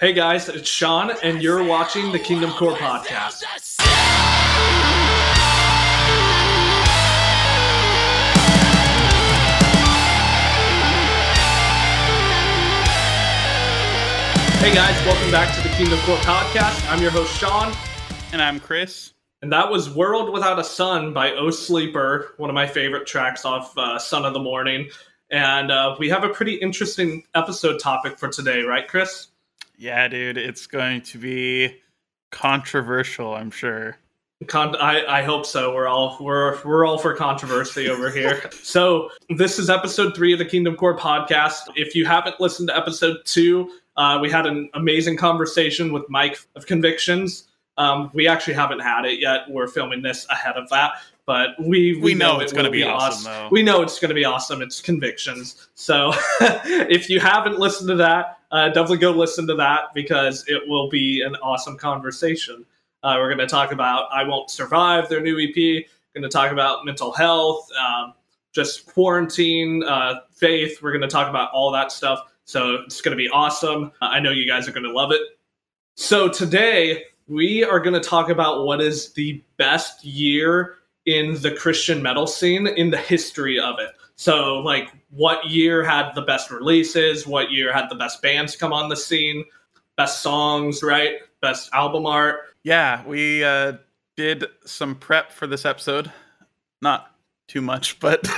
Hey guys, it's Sean, and you're watching the Kingdom Core podcast. Hey guys, welcome back to the Kingdom Core podcast. I'm your host, Sean. And I'm Chris. And that was World Without a Sun by Oh Sleeper, one of my favorite tracks off uh, Son of the Morning. And uh, we have a pretty interesting episode topic for today, right, Chris? Yeah, dude, it's going to be controversial, I'm sure. Con- I, I hope so. We're all we're we're all for controversy over here. so this is episode three of the Kingdom Core podcast. If you haven't listened to episode two, uh, we had an amazing conversation with Mike of Convictions. Um, we actually haven't had it yet. We're filming this ahead of that, but we we, we know, know, it's going to be awesome. awesome we know it's going to be awesome. It's Convictions. So if you haven't listened to that, uh, definitely go listen to that because it will be an awesome conversation. Uh, we're going to talk about I Won't Survive, their new EP. Going to talk about mental health, um, just quarantine, uh, faith. We're going to talk about all that stuff. So it's going to be awesome. I know you guys are going to love it. So today we are going to talk about what is the best year in the Christian metal scene in the history of it. So, like, what year had the best releases? What year had the best bands come on the scene? Best songs, right? Best album art. Yeah, we uh, did some prep for this episode. Not too much, but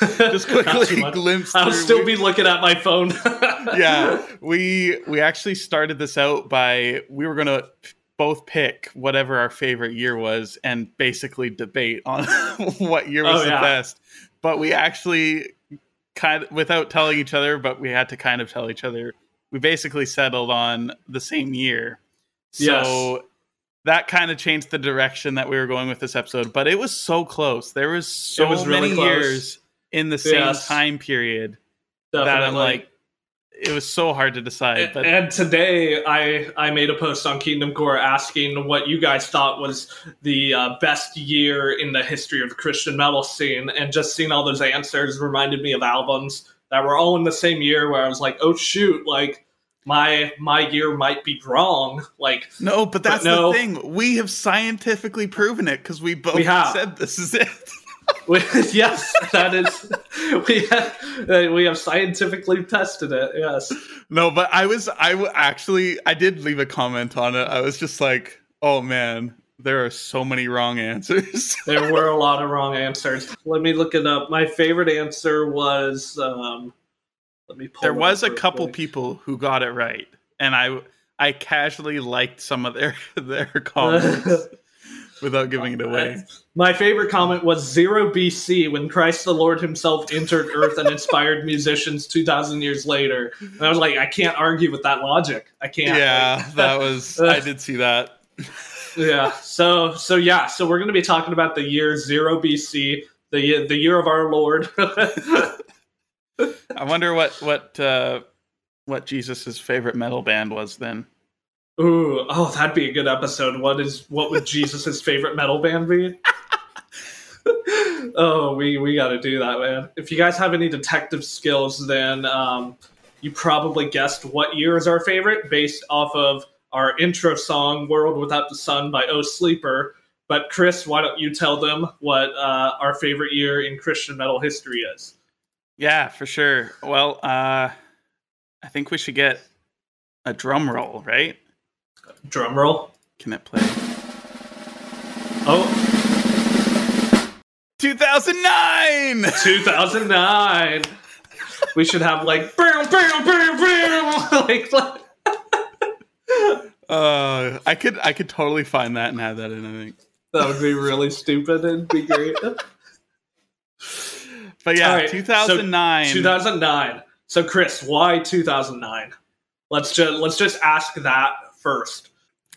just quickly glimpse. I'll still be looking at my phone. yeah, we we actually started this out by we were gonna both pick whatever our favorite year was and basically debate on what year was oh, yeah. the best but we actually kind of without telling each other, but we had to kind of tell each other. We basically settled on the same year. So yes. that kind of changed the direction that we were going with this episode. But it was so close. There was so was many really years in the same yes. time period Definitely. that I'm like, it was so hard to decide. But and today I I made a post on Kingdom Core asking what you guys thought was the uh, best year in the history of the Christian metal scene, and just seeing all those answers reminded me of albums that were all in the same year. Where I was like, oh shoot, like my my year might be wrong. Like no, but that's but no. the thing. We have scientifically proven it because we both we have. said this is it. yes, that is. We have, uh, we have scientifically tested it. Yes. No, but I was I w- actually I did leave a comment on it. I was just like, oh man, there are so many wrong answers. there were a lot of wrong answers. Let me look it up. My favorite answer was. Um, let me. Pull. There was a couple quick. people who got it right, and I I casually liked some of their their comments without giving it away. My favorite comment was zero BC when Christ the Lord himself entered Earth and inspired musicians 2,000 years later. And I was like, I can't argue with that logic. I can't. Yeah, that was, I did see that. yeah. So, so yeah. So we're going to be talking about the year zero BC, the, the year of our Lord. I wonder what, what, uh, what Jesus's favorite metal band was then. Ooh, oh, that'd be a good episode. What is what would Jesus's favorite metal band be? oh, we we got to do that, man. If you guys have any detective skills, then um, you probably guessed what year is our favorite based off of our intro song "World Without the Sun" by Oh Sleeper. But Chris, why don't you tell them what uh, our favorite year in Christian metal history is? Yeah, for sure. Well, uh, I think we should get a drum roll, right? Drum roll. Can it play? Oh. 2009! 2009! we should have like, bam, bam, bam, bam, like, uh, I could I could totally find that and have that in. I think that would be really stupid and be great. but yeah, right, 2009. So 2009. So Chris, why 2009? Let's just let's just ask that first?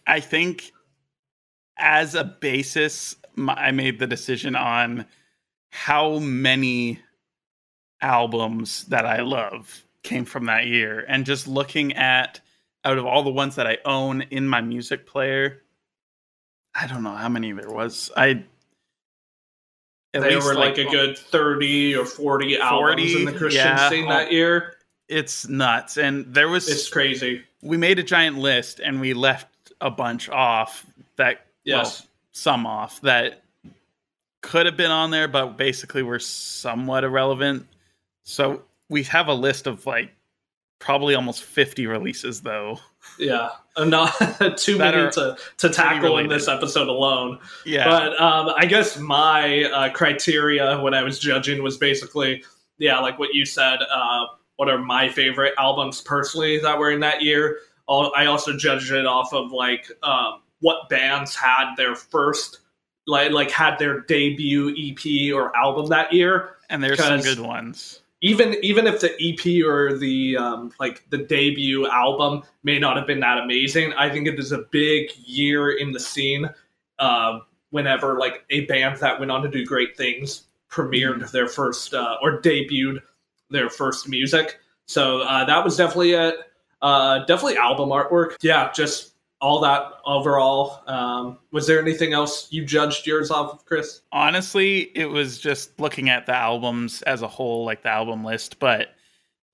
I think as a basis, I made the decision on how many albums that I love came from that year. And just looking at out of all the ones that I own in my music player, I don't know how many there was. I they were like, like, a good 30 or 40, 40 albums in the Christian yeah, scene that year. It's nuts. And there was It's crazy we made a giant list and we left a bunch off that yes. well, some off that could have been on there but basically were somewhat irrelevant. So we have a list of like probably almost 50 releases though. Yeah. Not too many to, to tackle in this episode alone. Yeah. But um, i guess my uh, criteria when i was judging was basically yeah like what you said uh, what are my favorite albums personally that were in that year I also judged it off of like um, what bands had their first like like had their debut EP or album that year. And there's some good ones. Even even if the EP or the um, like the debut album may not have been that amazing, I think it is a big year in the scene. Uh, whenever like a band that went on to do great things premiered mm. their first uh, or debuted their first music, so uh, that was definitely it. Uh, definitely album artwork. Yeah, just all that overall. Um, was there anything else you judged yours off of, Chris? Honestly, it was just looking at the albums as a whole, like the album list. But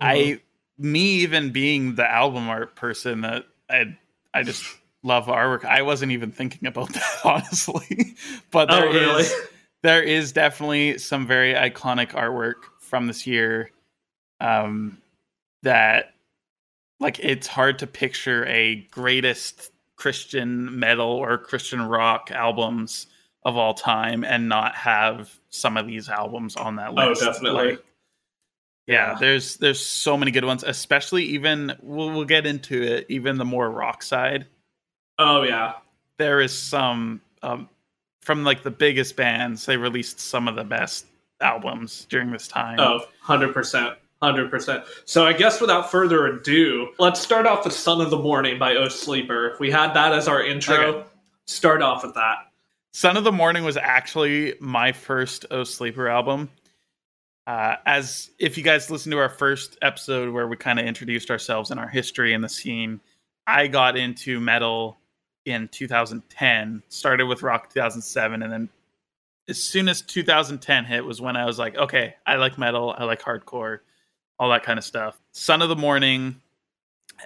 mm-hmm. I, me even being the album art person, that I, I just love artwork. I wasn't even thinking about that honestly. but there oh, really? is, there is definitely some very iconic artwork from this year. Um, that like it's hard to picture a greatest Christian metal or Christian rock albums of all time and not have some of these albums on that oh, list. Oh, definitely. Like, yeah, yeah, there's there's so many good ones, especially even we'll, we'll get into it. Even the more rock side. Oh yeah, there is some um, from like the biggest bands. They released some of the best albums during this time. Oh, 100 percent. Hundred percent. So I guess without further ado, let's start off with "Son of the Morning" by O Sleeper. If we had that as our intro. Okay. Start off with that. "Son of the Morning" was actually my first O Sleeper album. Uh, as if you guys listened to our first episode where we kind of introduced ourselves and our history in the scene, I got into metal in 2010. Started with rock 2007, and then as soon as 2010 hit was when I was like, okay, I like metal, I like hardcore all that kind of stuff. Son of the Morning.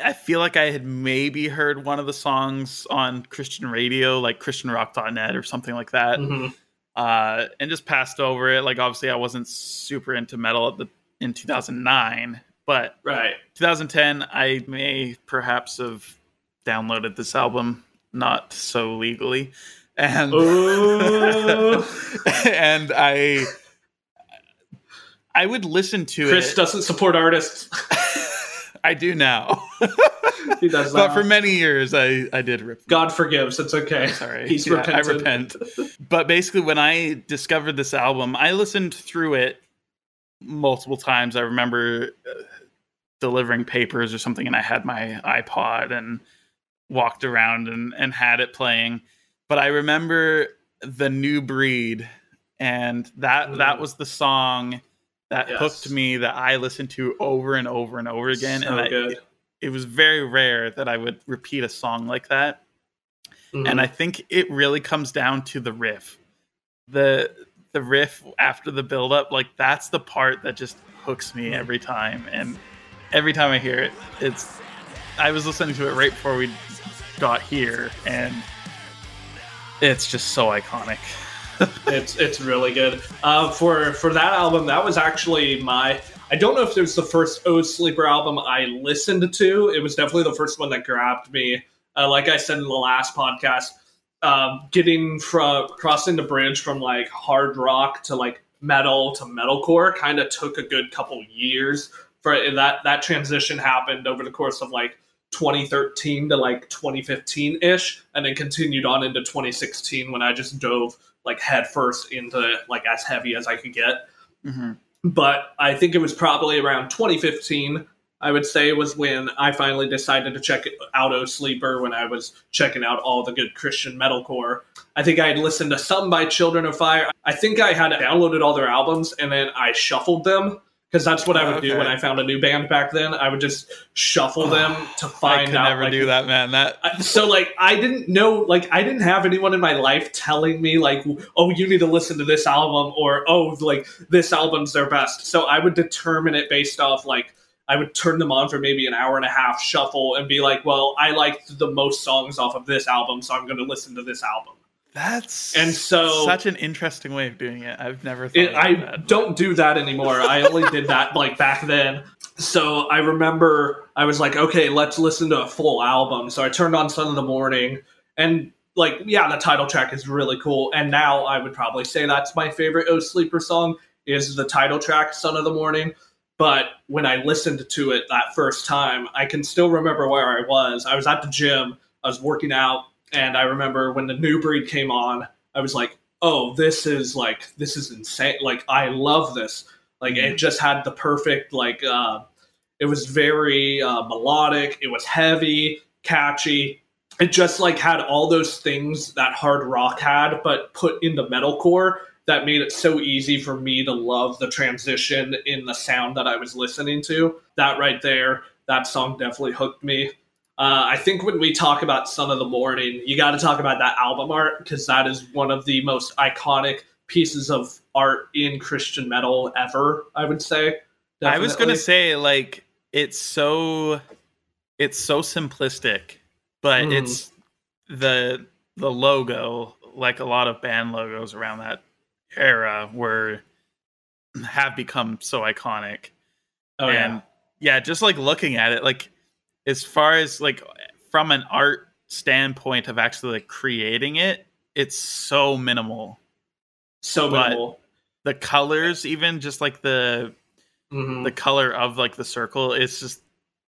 I feel like I had maybe heard one of the songs on Christian radio, like ChristianRock.net or something like that, mm-hmm. uh, and just passed over it. Like obviously, I wasn't super into metal at the in 2009, but right 2010, I may perhaps have downloaded this album not so legally, and and I I would listen to Chris it. Chris doesn't support artists. I do now. he does But for many years, I, I did rip. God forgives. It's okay. Sorry. He's yeah, I repent. but basically, when I discovered this album, I listened through it multiple times. I remember uh, delivering papers or something, and I had my iPod and walked around and, and had it playing. But I remember the new breed, and that mm. that was the song that yes. hooked me that I listened to over and over and over again. So and good. it, it, was very rare that I would repeat a song like that. Mm-hmm. And I think it really comes down to the riff. The the riff after the build up, like that's the part that just hooks me every time. And every time I hear it, it's I was listening to it right before we got here and it's just so iconic. it's it's really good. Uh, for for that album, that was actually my. I don't know if it was the first Oh Sleeper album I listened to. It was definitely the first one that grabbed me. Uh, like I said in the last podcast, um, getting from crossing the bridge from like hard rock to like metal to metalcore kind of took a good couple years for that. That transition happened over the course of like 2013 to like 2015 ish, and then continued on into 2016 when I just dove like head first into like as heavy as I could get. Mm-hmm. But I think it was probably around 2015. I would say was when I finally decided to check out O Sleeper when I was checking out all the good Christian metalcore. I think I had listened to some by Children of Fire. I think I had downloaded all their albums and then I shuffled them because that's what I would okay. do when I found a new band back then. I would just shuffle them to find I could out. Never like, do that, man. That so like I didn't know like I didn't have anyone in my life telling me like oh you need to listen to this album or oh like this album's their best. So I would determine it based off like I would turn them on for maybe an hour and a half, shuffle, and be like, well, I liked the most songs off of this album, so I'm going to listen to this album. That's and so such an interesting way of doing it. I've never. It, I that. don't do that anymore. I only did that like back then. So I remember I was like, okay, let's listen to a full album. So I turned on Sun in the Morning, and like, yeah, the title track is really cool. And now I would probably say that's my favorite Oh Sleeper song is the title track, Son of the Morning. But when I listened to it that first time, I can still remember where I was. I was at the gym. I was working out and I remember when the new breed came on, I was like, oh, this is like this is insane. Like I love this. Like it mm-hmm. just had the perfect like uh it was very uh, melodic, it was heavy, catchy. It just like had all those things that hard rock had, but put in the metalcore that made it so easy for me to love the transition in the sound that I was listening to. That right there, that song definitely hooked me. Uh, I think when we talk about Son of the Morning, you got to talk about that album art because that is one of the most iconic pieces of art in Christian metal ever. I would say. Definitely. I was gonna say like it's so it's so simplistic, but mm. it's the the logo like a lot of band logos around that era were have become so iconic. Oh and yeah. yeah, just like looking at it, like as far as like from an art standpoint of actually like creating it, it's so minimal. So minimal. The colors, even just like the mm-hmm. the color of like the circle, it's just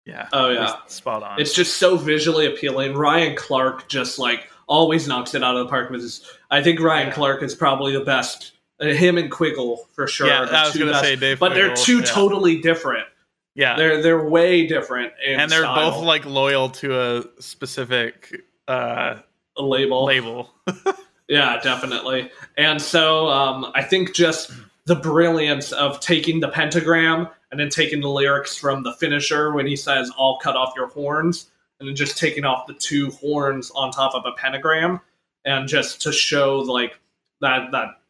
yeah. Oh yeah, spot on. It's just so visually appealing. Ryan Clark just like always knocks it out of the park with his. I think Ryan yeah. Clark is probably the best. Uh, him and Quiggle for sure. Yeah, I was gonna best, say Dave, but Quiggle, they're two yeah. totally different. Yeah, they're they're way different, and they're style. both like loyal to a specific uh, a label. Label. yeah, definitely. And so um, I think just the brilliance of taking the pentagram and then taking the lyrics from the finisher when he says, "I'll cut off your horns," and then just taking off the two horns on top of a pentagram, and just to show like that that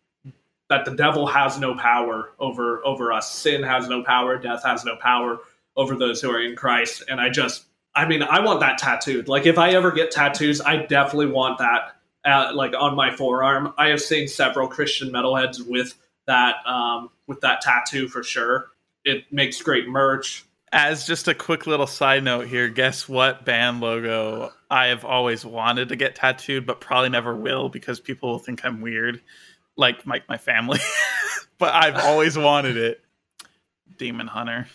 that the devil has no power over over us. Sin has no power. Death has no power over those who are in Christ. And I just, I mean, I want that tattooed. Like if I ever get tattoos, I definitely want that, at, like on my forearm. I have seen several Christian metalheads with that um, with that tattoo for sure. It makes great merch. As just a quick little side note here, guess what band logo I have always wanted to get tattooed, but probably never will because people will think I'm weird like my my family, but I've always wanted it. Demon Hunter.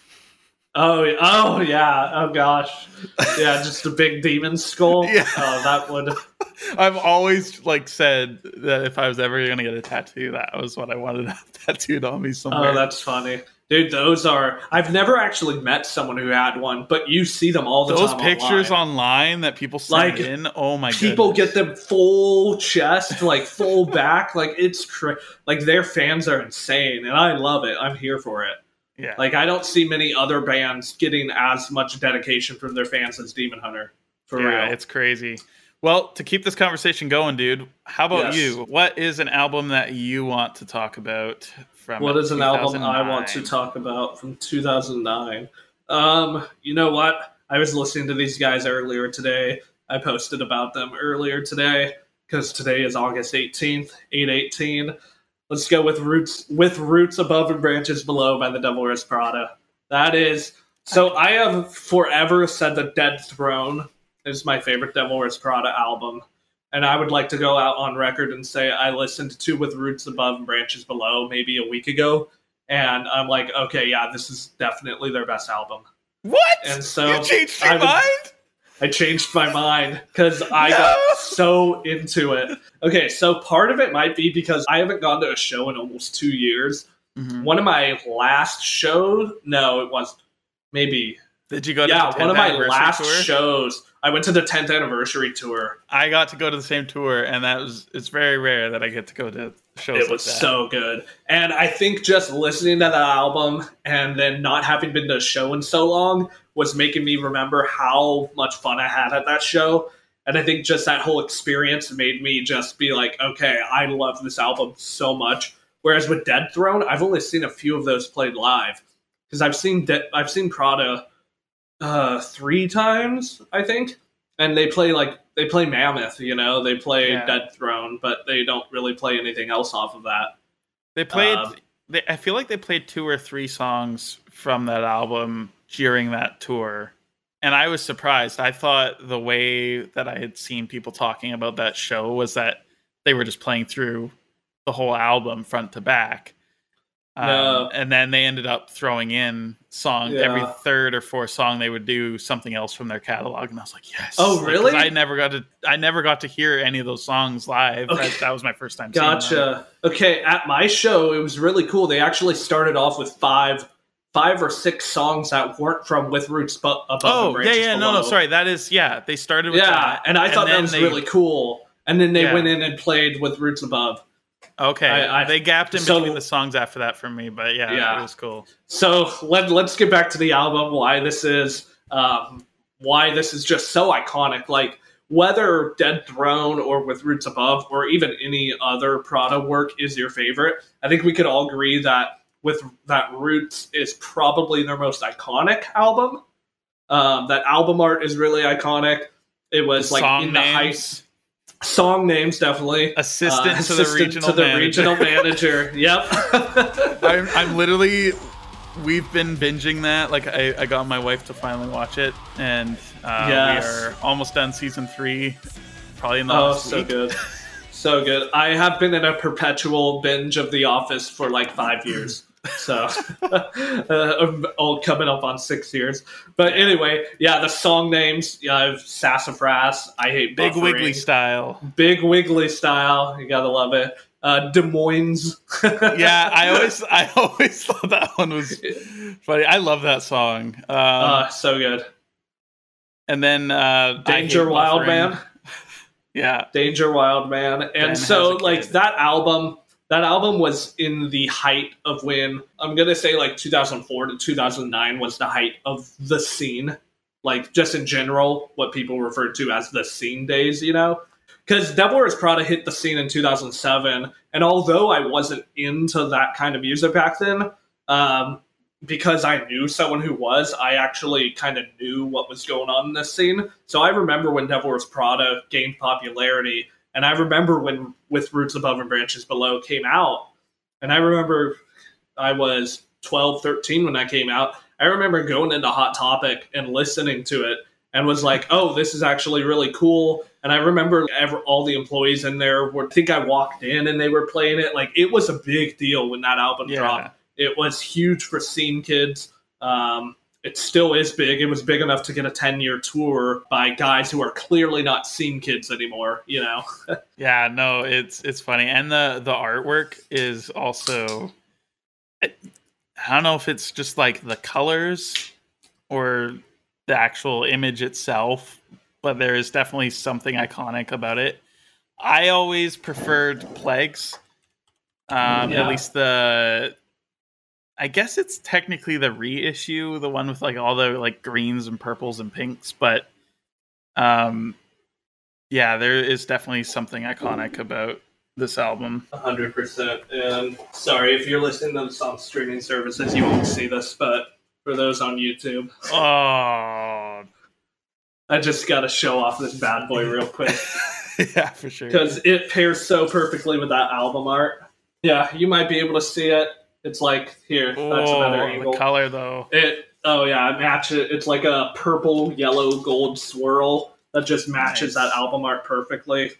Oh, oh yeah. Oh gosh. Yeah, just a big demon skull. Yeah. Oh, that would. I've always like said that if I was ever gonna get a tattoo, that was what I wanted to have tattooed on me oh, somewhere. Oh, that's funny. Dude, those are. I've never actually met someone who had one, but you see them all the those time. Those pictures online. online. that people send like, in. Oh my! Gosh. People goodness. get them full chest, like full back. Like it's cra- like their fans are insane, and I love it. I'm here for it. Yeah. Like I don't see many other bands getting as much dedication from their fans as Demon Hunter. For yeah, real, it's crazy. Well, to keep this conversation going, dude, how about yes. you? What is an album that you want to talk about from What is an album I want to talk about from 2009? Um, you know what? I was listening to these guys earlier today. I posted about them earlier today because today is August 18th, 818. Let's go with Roots with Roots Above and Branches Below by the Devil Wears Prada. That is so I have forever said that Dead Throne is my favorite Devil Wears Prada album. And I would like to go out on record and say I listened to With Roots Above and Branches Below maybe a week ago. And I'm like, okay, yeah, this is definitely their best album. What? And so you changed your I would, mind? I changed my mind because I no! got so into it. Okay, so part of it might be because I haven't gone to a show in almost two years. Mm-hmm. One of my last shows, no, it was maybe. Did you go? yeah, one of my last tour? shows I went to the 10th anniversary tour. I got to go to the same tour, and that was it's very rare that I get to go to shows. It was like so good, and I think just listening to the album and then not having been to a show in so long was making me remember how much fun I had at that show. And I think just that whole experience made me just be like, okay, I love this album so much. Whereas with Dead Throne, I've only seen a few of those played live. because I've seen De- I've seen Prada uh, three times, I think, and they play like they play Mammoth. You know, they play yeah. Dead Throne, but they don't really play anything else off of that. They played. Um, they, I feel like they played two or three songs from that album during that tour and I was surprised. I thought the way that I had seen people talking about that show was that they were just playing through the whole album front to back. Um, no. And then they ended up throwing in song yeah. every third or fourth song they would do something else from their catalog, and I was like, yes. Oh, really? Like, I never got to. I never got to hear any of those songs live. Okay. That, that, was my first time. Gotcha. Okay, at my show, it was really cool. They actually started off with five five or six songs that weren't from with roots but above oh yeah yeah below. no no sorry that is yeah they started with yeah that, and i thought that was they, really cool and then they yeah. went in and played with roots above okay I, I, they gapped in so, between the songs after that for me but yeah, yeah it was cool so let, let's get back to the album why this is um, why this is just so iconic like whether Dead Throne or With Roots Above or even any other Prada work is your favorite, I think we could all agree that with that Roots is probably their most iconic album. Um, that album art is really iconic. It was the like in the heights. Song names definitely. Assistant, uh, to, the regional to the manager. regional manager. yep. I'm, I'm literally. We've been binging that. Like I, I got my wife to finally watch it, and uh, yes. we are almost done season three. Probably in the oh, so week. good. So good. I have been in a perpetual binge of The Office for like five years. So, uh, all coming up on six years. But anyway, yeah, the song names. Yeah, I have Sassafras. I hate Big buffering. Wiggly style. Big Wiggly style. You gotta love it. Uh, Des Moines. yeah, I always, I always thought that one was funny. I love that song. Um, uh, so good. And then uh, Danger Wild Man. yeah, Danger Wild Man. And ben so, like that album that album was in the height of when I'm gonna say like 2004 to 2009 was the height of the scene, like just in general, what people refer to as the scene days, you know. Because Devil Wears Prada hit the scene in 2007, and although I wasn't into that kind of music back then, um, because I knew someone who was, I actually kind of knew what was going on in this scene. So I remember when Devil Wears Prada gained popularity and I remember when with Roots Above and Branches Below came out, and I remember I was 12, 13 when that came out. I remember going into Hot Topic and listening to it and was like, "Oh, this is actually really cool." And I remember ever, all the employees in there were. I think I walked in and they were playing it. Like it was a big deal when that album yeah. dropped. It was huge for scene kids. Um, it still is big. It was big enough to get a 10 year tour by guys who are clearly not scene kids anymore, you know? yeah, no, it's it's funny. And the the artwork is also I don't know if it's just like the colors or the actual image itself, but there is definitely something iconic about it. I always preferred Plagues. Um, yeah. At least the I guess it's technically the reissue, the one with like all the like greens and purples and pinks, but um yeah, there is definitely something iconic about this album. 100%. And sorry if you're listening to this on streaming services, you won't see this, but for those on YouTube. Oh. I just got to show off this bad boy real quick. yeah, for sure. Because it pairs so perfectly with that album art. Yeah, you might be able to see it. It's like here. That's another angle. The color though. It. Oh yeah, it. It's like a purple, yellow, gold swirl that just matches nice. that album art perfectly.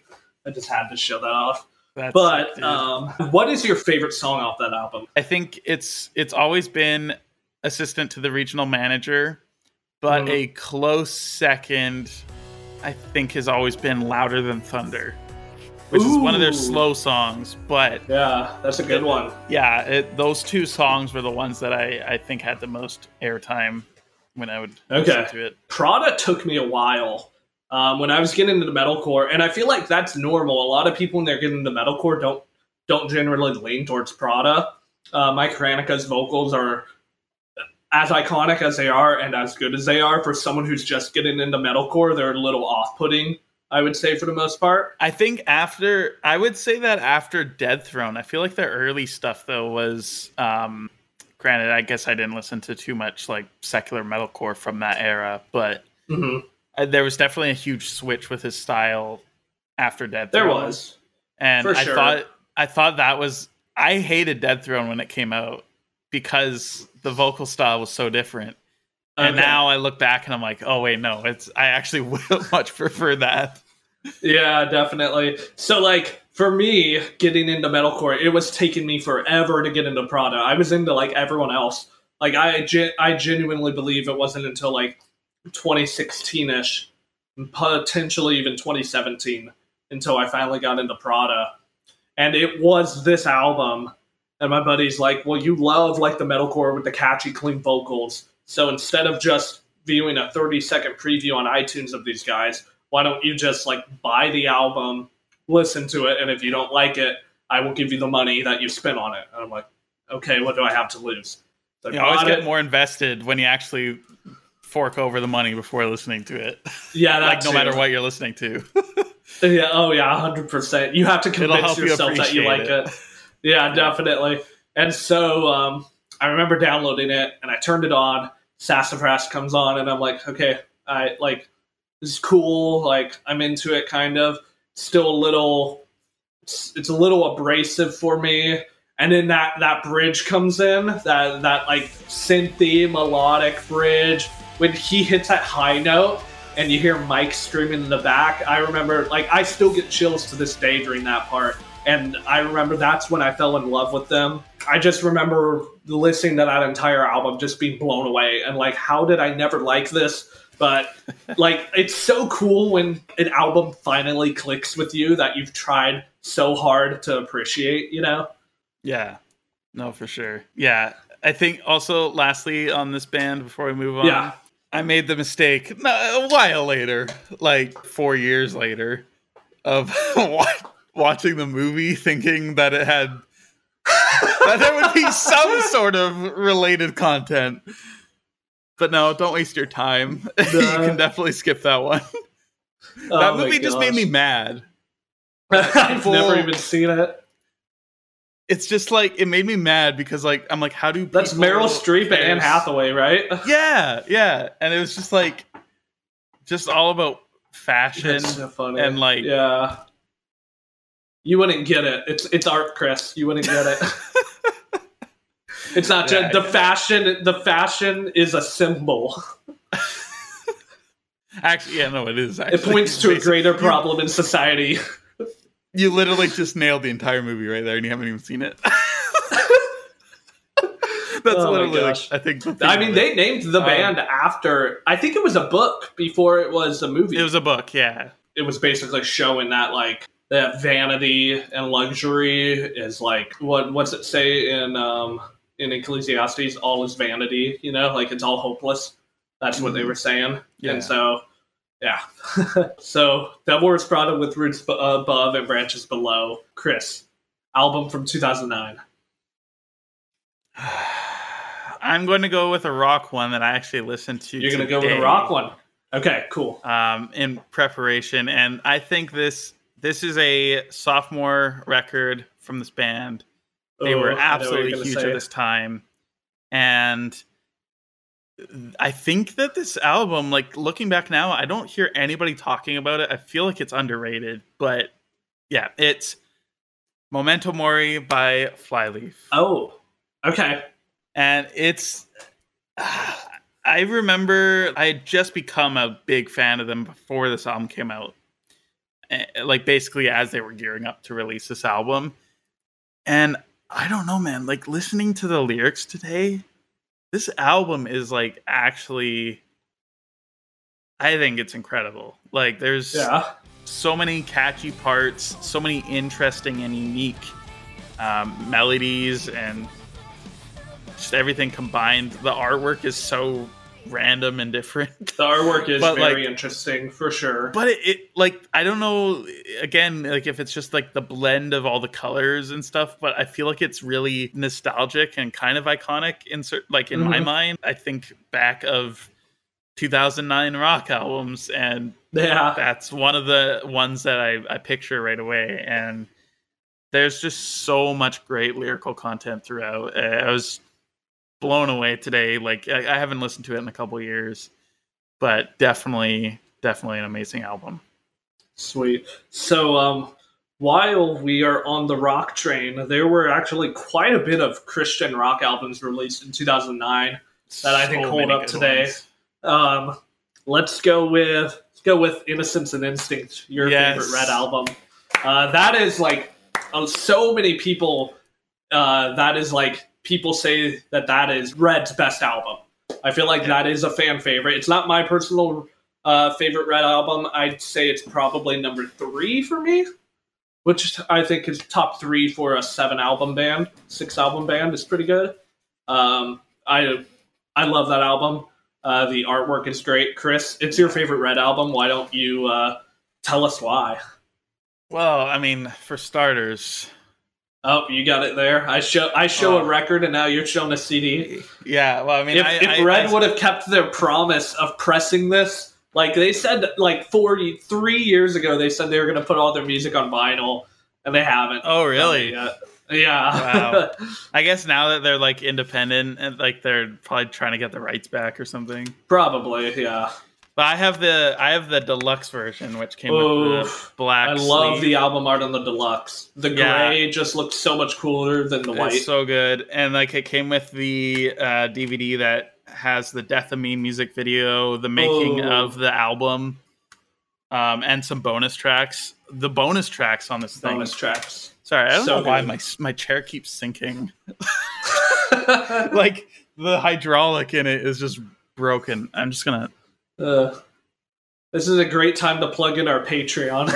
I just had to show that off. That's but sick, um, what is your favorite song off that album? I think it's it's always been assistant to the regional manager, but mm-hmm. a close second, I think, has always been louder than thunder which Ooh. is one of their slow songs. But yeah, that's a good one. Yeah, it, those two songs were the ones that I, I think had the most airtime when I would okay. listen to it. Prada took me a while um, when I was getting into metalcore, and I feel like that's normal. A lot of people when they're getting into metalcore don't don't generally lean towards Prada. Uh, Mike Hranica's vocals are as iconic as they are and as good as they are for someone who's just getting into metalcore. They're a little off-putting I would say for the most part. I think after I would say that after Dead Throne, I feel like the early stuff though was um, granted, I guess I didn't listen to too much like secular metalcore from that era, but mm-hmm. there was definitely a huge switch with his style after Dead. There was, and I sure. thought I thought that was I hated Dead Throne when it came out because the vocal style was so different. Oh, and okay. now I look back and I'm like, oh wait, no, it's I actually would much prefer that. Yeah, definitely. So like for me, getting into metalcore, it was taking me forever to get into Prada. I was into like everyone else. Like I, I genuinely believe it wasn't until like 2016ish, potentially even 2017, until I finally got into Prada. And it was this album. And my buddy's like, "Well, you love like the metalcore with the catchy, clean vocals. So instead of just viewing a 30 second preview on iTunes of these guys, why don't you just like buy the album?" listen to it, and if you don't like it, I will give you the money that you spent on it. And I'm like, okay, what do I have to lose? So you always get it. more invested when you actually fork over the money before listening to it. Yeah, that's like no matter what you're listening to. yeah. Oh yeah, hundred percent. You have to convince yourself you that you like it. it. Yeah, definitely. And so um, I remember downloading it, and I turned it on. Sassafras comes on, and I'm like, okay, I like this is cool. Like I'm into it, kind of. Still a little it's, it's a little abrasive for me. And then that that bridge comes in that that like synthy melodic bridge. When he hits that high note and you hear mike screaming in the back i remember like i still get chills to this day during that part and i remember that's when i fell in love with them i just remember listening to that entire album just being blown away and like how did i never like this but like it's so cool when an album finally clicks with you that you've tried so hard to appreciate, you know? Yeah. No, for sure. Yeah. I think also lastly on this band before we move on. Yeah. I made the mistake a while later, like 4 years later of watching the movie thinking that it had that there would be some sort of related content but no, don't waste your time. you can definitely skip that one. Oh that movie just made me mad. I've never even seen it. It's just like it made me mad because like I'm like, how do that's Meryl Streep and Anne Hathaway, right? Yeah, yeah, and it was just like, just all about fashion so and like, yeah. You wouldn't get it. It's it's art, Chris. You wouldn't get it. It's not yeah, just the fashion. The fashion is a symbol. Actually, yeah, no, it is. Actually, it points to a greater problem in society. You literally just nailed the entire movie right there, and you haven't even seen it. That's oh literally, like, I think. I mean, they named the um, band um, after. I think it was a book before it was a movie. It was a book, yeah. It was basically showing that like that vanity and luxury is like what what's it say in um in Ecclesiastes, all is vanity. You know, like it's all hopeless. That's mm-hmm. what they mm-hmm. were saying. Yeah. And so, yeah. so Devil Wears Prada with roots above and branches below. Chris, album from 2009. I'm going to go with a rock one that I actually listened to. You're going to go with a rock one. Okay, cool. Um, in preparation, and I think this this is a sophomore record from this band. They were oh, absolutely huge at this time. And I think that this album, like looking back now, I don't hear anybody talking about it. I feel like it's underrated, but yeah, it's Memento Mori by Flyleaf. Oh, okay. And it's, I remember I had just become a big fan of them before this album came out. Eh, like basically as they were gearing up to release this album. And I don't know, man. Like listening to the lyrics today, this album is like actually I think it's incredible. Like there's yeah. so many catchy parts, so many interesting and unique um, melodies and just everything combined. The artwork is so random and different. The artwork is but very like, interesting for sure. But it, it, like I don't know again like if it's just like the blend of all the colors and stuff, but I feel like it's really nostalgic and kind of iconic in like in mm-hmm. my mind. I think back of 2009 rock albums and yeah. That's one of the ones that I I picture right away and there's just so much great lyrical content throughout. I was blown away today. Like I, I haven't listened to it in a couple years, but definitely, definitely an amazing album. Sweet. So, um, while we are on the rock train, there were actually quite a bit of Christian rock albums released in 2009 that I think hold up today. Um, let's go with let's go with Innocence and Instinct, your yes. favorite Red album. Uh, that is like uh, so many people. Uh, that is like people say that that is Red's best album. I feel like that is a fan favorite. It's not my personal uh, favorite Red album. I'd say it's probably number three for me, which I think is top three for a seven album band, six album band is pretty good. Um, I I love that album. Uh, the artwork is great. Chris, it's your favorite Red album. Why don't you uh, tell us why? Well, I mean, for starters, Oh, you got it there. I show I show a oh. record, and now you're showing a CD. Yeah, well, I mean, if, I, if I, Red I, would have kept their promise of pressing this, like they said, like 43 years ago, they said they were going to put all their music on vinyl, and they haven't. Oh, really? Yeah. Wow. I guess now that they're like independent and like they're probably trying to get the rights back or something. Probably, yeah. But I have the I have the deluxe version, which came with the black. I love the album art on the deluxe. The gray yeah. just looks so much cooler than the white. It's so good, and like it came with the uh, DVD that has the Death of Me music video, the making Ooh. of the album, um, and some bonus tracks. The bonus tracks on this thing. Bonus tracks. Sorry, I don't so know why my my chair keeps sinking. like the hydraulic in it is just broken. I'm just gonna uh, this is a great time to plug in our Patreon.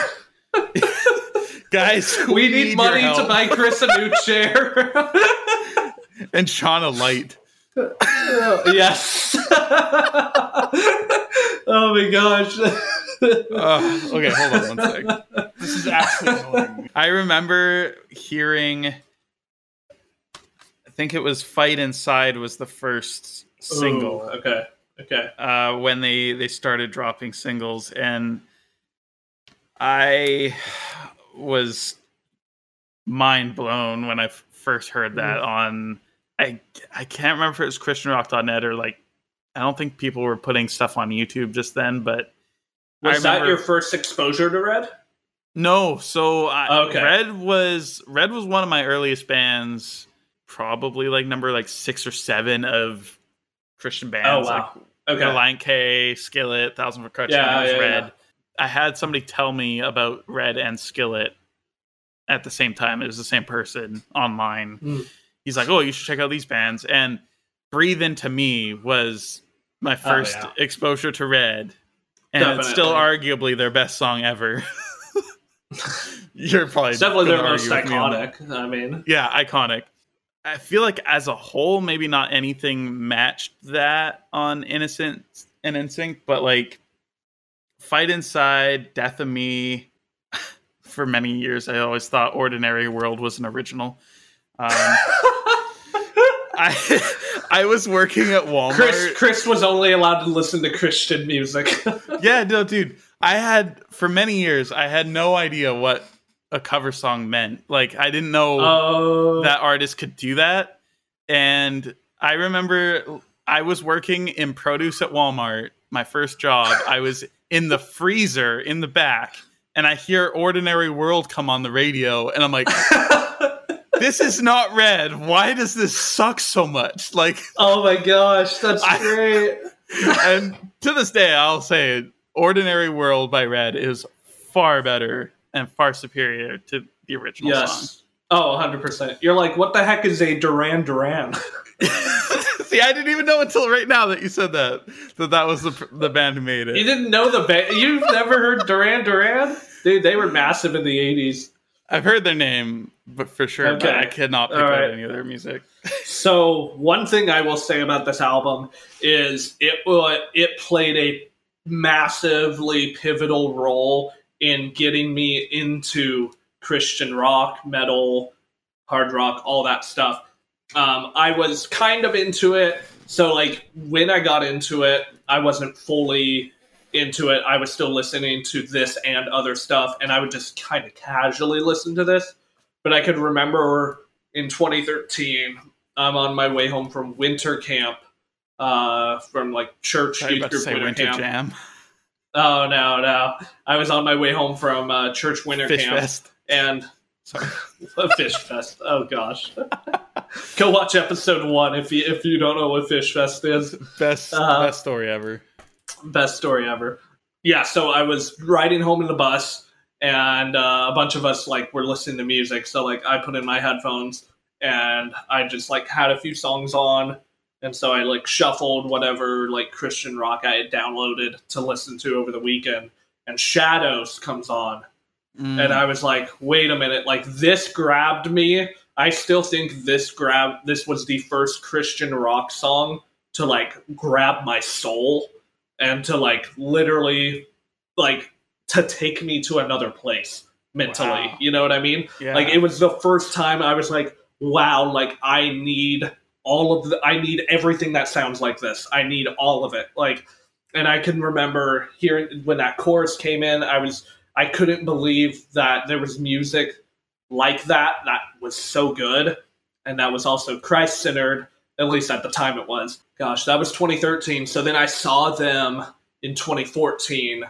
Guys, we, we need, need money to buy Chris a new chair. and Sean a light. Yes. oh my gosh. uh, okay, hold on one sec. This is absolutely. I remember hearing. I think it was "Fight Inside" was the first single. Ooh, okay. Okay. Uh, when they they started dropping singles, and I was mind blown when I f- first heard that mm. on. I I can't remember if it was ChristianRock.net or like I don't think people were putting stuff on YouTube just then, but was that your first exposure to Red? No, so I, okay. Red was Red was one of my earliest bands, probably like number like six or seven of Christian bands. Oh wow! Like okay. Relient K, Skillet, Thousand Foot Krutch, yeah, yeah, Red. Yeah. I had somebody tell me about Red and Skillet at the same time. It was the same person online. Mm. He's like, "Oh, you should check out these bands." And Breathe Into Me was my oh, first oh, yeah. exposure to Red, and Definitely. it's still arguably their best song ever. You're probably it's definitely their most iconic. I mean, yeah, iconic. I feel like as a whole, maybe not anything matched that on Innocence and Instinct, but like Fight Inside, Death of Me. For many years, I always thought Ordinary World was an original. Um, I I was working at Walmart. Chris Chris was only allowed to listen to Christian music. yeah, no, dude. I had for many years I had no idea what a cover song meant. Like I didn't know oh. that artists could do that. And I remember I was working in produce at Walmart, my first job. I was in the freezer in the back and I hear Ordinary World come on the radio and I'm like this is not red. Why does this suck so much? Like Oh my gosh, that's I, great. and to this day I'll say Ordinary World by Red is far better and far superior to the original yes. song. Oh, 100%. You're like, what the heck is a Duran Duran? See, I didn't even know until right now that you said that that that was the the band who made it. You didn't know the band. You've never heard Duran Duran? Dude, they were massive in the 80s. I've heard their name, but for sure, okay. but I cannot pick right. out any of their music. so, one thing I will say about this album is it uh, it played a massively pivotal role in getting me into Christian rock, metal, hard rock, all that stuff. Um, I was kind of into it. So, like, when I got into it, I wasn't fully into it. I was still listening to this and other stuff, and I would just kind of casually listen to this. But I could remember in 2013, I'm on my way home from winter camp, uh, from like church youth about to group say winter, winter camp. jam. Oh no, no! I was on my way home from uh, church winter Fish camp, fest. and Sorry. Fish Fest. Oh gosh, go watch episode one if you if you don't know what Fish Fest is. Best Uh, best story ever. Best story ever. Yeah, so I was riding home in the bus, and uh, a bunch of us like were listening to music. So like I put in my headphones, and I just like had a few songs on, and so I like shuffled whatever like Christian rock I had downloaded to listen to over the weekend, and Shadows comes on, Mm. and I was like, wait a minute, like this grabbed me. I still think this grab this was the first Christian rock song to like grab my soul and to like literally like to take me to another place mentally. Wow. You know what I mean? yeah. Like it was the first time I was like, wow, like I need all of the I need everything that sounds like this. I need all of it. Like and I can remember hearing when that chorus came in, I was I couldn't believe that there was music like that that was so good and that was also Christ centered, at least at the time it was. Gosh, that was 2013. So then I saw them in 2014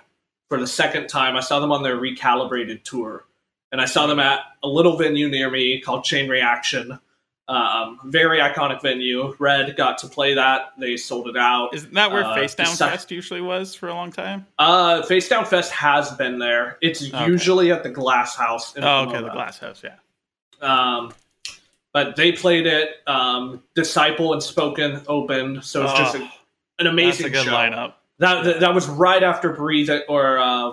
for the second time. I saw them on their recalibrated tour. And I saw them at a little venue near me called Chain Reaction. Um, very iconic venue. Red got to play that. They sold it out. Isn't that where uh, Face Down sec- Fest usually was for a long time? Uh, Face Down Fest has been there. It's Okay. usually at the Glass House. In Oh, okay, the Glass House, yeah. Um, but they played it. Um, Disciple and Spoken opened, so it's just a, Oh, an amazing good show. lineup. That, that that was right after Breathe or uh,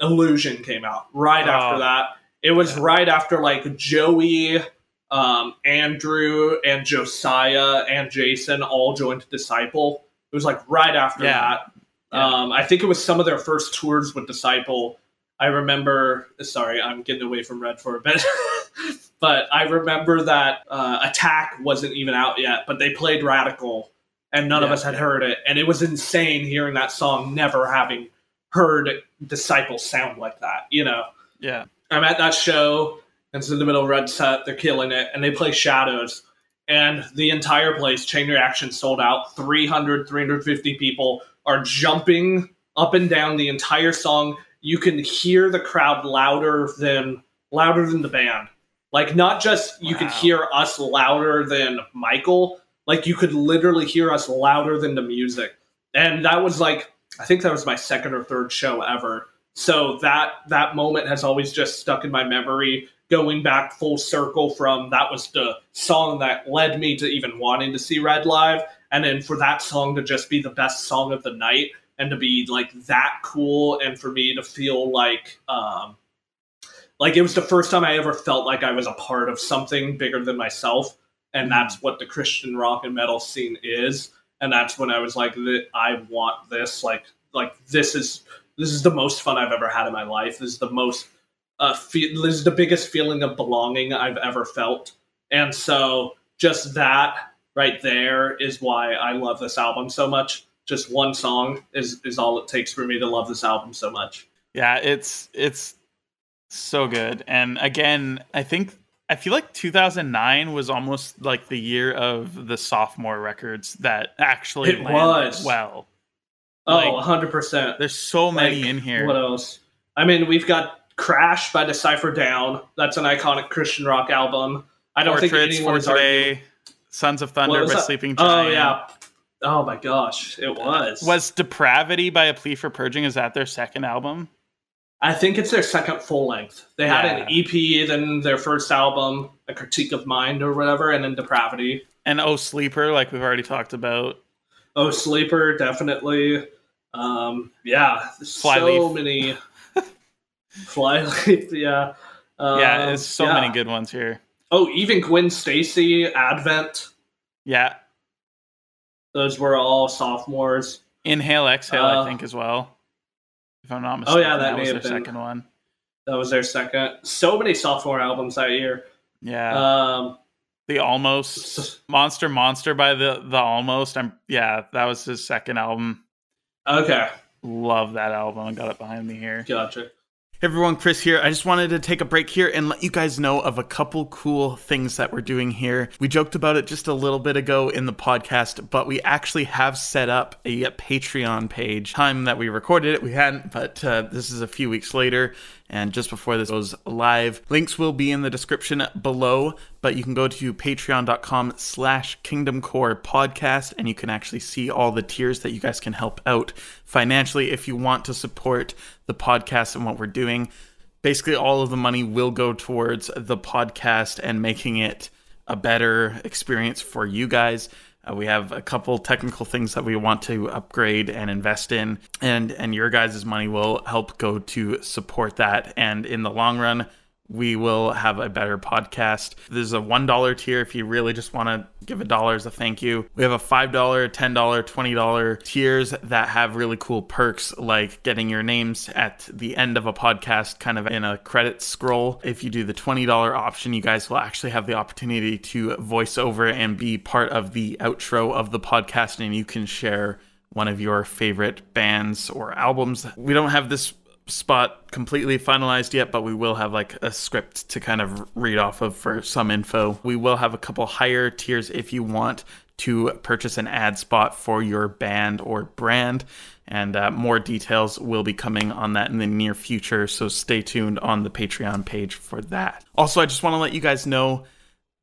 Illusion came out. Right Oh. after that, it was Yeah. right after like Joey, um, Andrew, and Josiah and Jason all joined Disciple. It was like right after Yeah. that. Yeah. Um, I think it was some of their first tours with Disciple. I remember. Sorry, I'm getting away from Red for a bit, but I remember that uh, Attack wasn't even out yet, but they played Radical, and none of us had heard it, and it was insane hearing that song, never having heard Disciple sound like that. You know, Yeah. I'm at that show, it's in the middle of Red Set. They're killing it, and they play Shadows. And the entire place, Chain Reaction, sold out. 300, 350 people are jumping up and down the entire song. You can hear the crowd louder than louder than the band. Like not just you could hear us louder than Michael, like you could literally hear us louder than the music. And that was like I think that was my second or third show ever. So that that moment has always just stuck in my memory, going back full circle from that was the song that led me to even wanting to see Red live, and then for that song to just be the best song of the night and to be like that cool, and for me to feel like um, like it was the first time I ever felt like I was a part of something bigger than myself, and that's what the Christian rock and metal scene is. And that's when I was like, "Th- I want this. Like, like this is this is the most fun I've ever had in my life. This is the most uh, fe- this is the biggest feeling of belonging I've ever felt. And so, just that right there is why I love this album so much. Just one song is is all it takes for me to love this album so much. Yeah, it's it's so good. And again, I think I feel like 2009 was almost like the year of the sophomore records that actually It was. well. Oh, Like, 100%. There's so many Like, in here. What else? I mean, we've got Crash by Decipher Down. That's an iconic Christian rock album. I don't think Portraits anyone for is arguing. today, Sons of Thunder by? Sleeping Oh yeah. Oh my gosh, it was. Was Depravity by A Plea for Purging? Is that their second album? I think it's their second full length. They had an EP, then their first album, A Critique of Mind or whatever, and then Depravity. And Oh Sleeper, like we've already talked about. Oh, Sleeper, definitely. Um, yeah, so many. Flyleaf, yeah. Um, yeah, it's so yeah. many good ones here. Oh, even Gwen Stacy, Advent. Yeah. Those were all sophomores. Inhale, Exhale, Uh, I think, as well. If I'm not mistaken. Oh, yeah, that may was their been. second one. That was their second. So many sophomore albums that year. Yeah. Um, the Almost Monster Monster by the the Almost. I'm yeah, that was his second album. okay, Love that album. I got it behind me here. gotcha. Everyone, Chris here. I just wanted to take a break here and let you guys know of a couple cool things that we're doing here. We joked about it just a little bit ago in the podcast, but we actually have set up a Patreon page. Time that we recorded it, we hadn't, but uh, this is a few weeks later and just before this goes live. Links will be in the description below, but you can go to patreon.com slash kingdom core podcast and you can actually see all the tiers that you guys can help out financially if you want to support the podcast and what we're doing. Basically, all of the money will go towards the podcast and making it a better experience for you guys. Uh, we have a couple technical things that we want to upgrade and invest in, and and your guys' money will help go to support that. And in the long run, we will have a better podcast. There's a $1 tier if you really just want to give a dollar as a thank you. We have a $5, $10, $20 tiers that have really cool perks like getting your names at the end of a podcast, kind of in a credit scroll. If you do the $20 option, you guys will actually have the opportunity to voice over and be part of the outro of the podcast, and you can share one of your favorite bands or albums. We don't have this spot completely finalized yet, but we will have like a script to kind of read off of for some info. We will have a couple higher tiers if you want to purchase an ad spot for your band or brand. And uh, more details will be coming on that in the near future. So stay tuned on the Patreon page for that. Also, I just want to let you guys know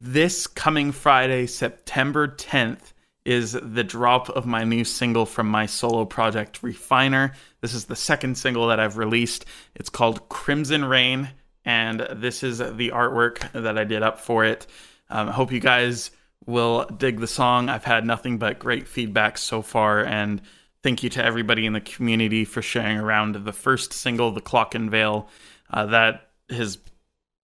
this coming Friday, September 10th, is the drop of my new single from my solo project, Refiner. This is the second single that I've released. It's called Crimson Rain, and this is the artwork that I did up for it. Um, I hope you guys will dig the song. I've had nothing but great feedback so far, and thank you to everybody in the community for sharing around the first single, The Clockenvale. Uh, that has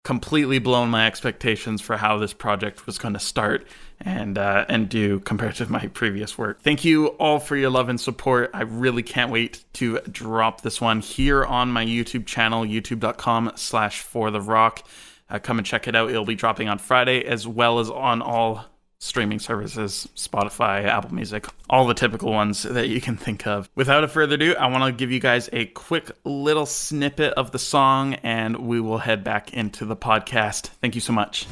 completely blown my expectations for how this project was going to start and uh, and do compared to my previous work. Thank you all for your love and support. I really can't wait to drop this one here on my YouTube channel, youtube.com slash for the rock. Uh, come and check it out. It'll be dropping on Friday as well as on all streaming services Spotify, Apple Music, all the typical ones that you can think of. Without a further ado, I want to give you guys a quick little snippet of the song and we will head back into the podcast. Thank you so much.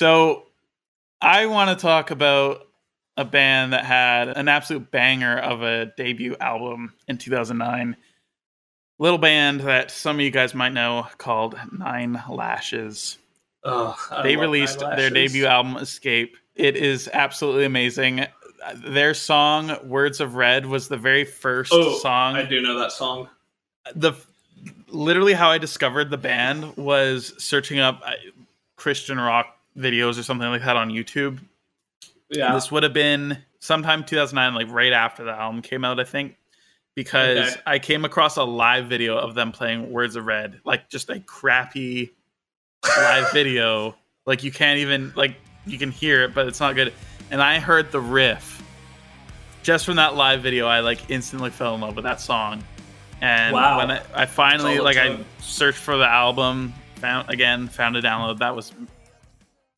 So I want to talk about a band that had an absolute banger of a debut album in 2009. Little band that some of you guys might know called Nine Lashes. Oh, they released their debut album Escape. It is absolutely amazing. Their song Words of Red was the very first oh, song. I do know that song. The literally how I discovered the band was searching up uh, Christian rock videos or something like that on YouTube. Yeah. This would have been sometime 2009, like right after the album came out, I think, because okay. I came across a live video of them playing Words of Red, like just a crappy live video. Like you can't even like you can hear it, but it's not good. And I heard the riff just from that live video. I like instantly fell in love with that song. And wow. when I, I finally like I searched for the album, found again, found a download. That was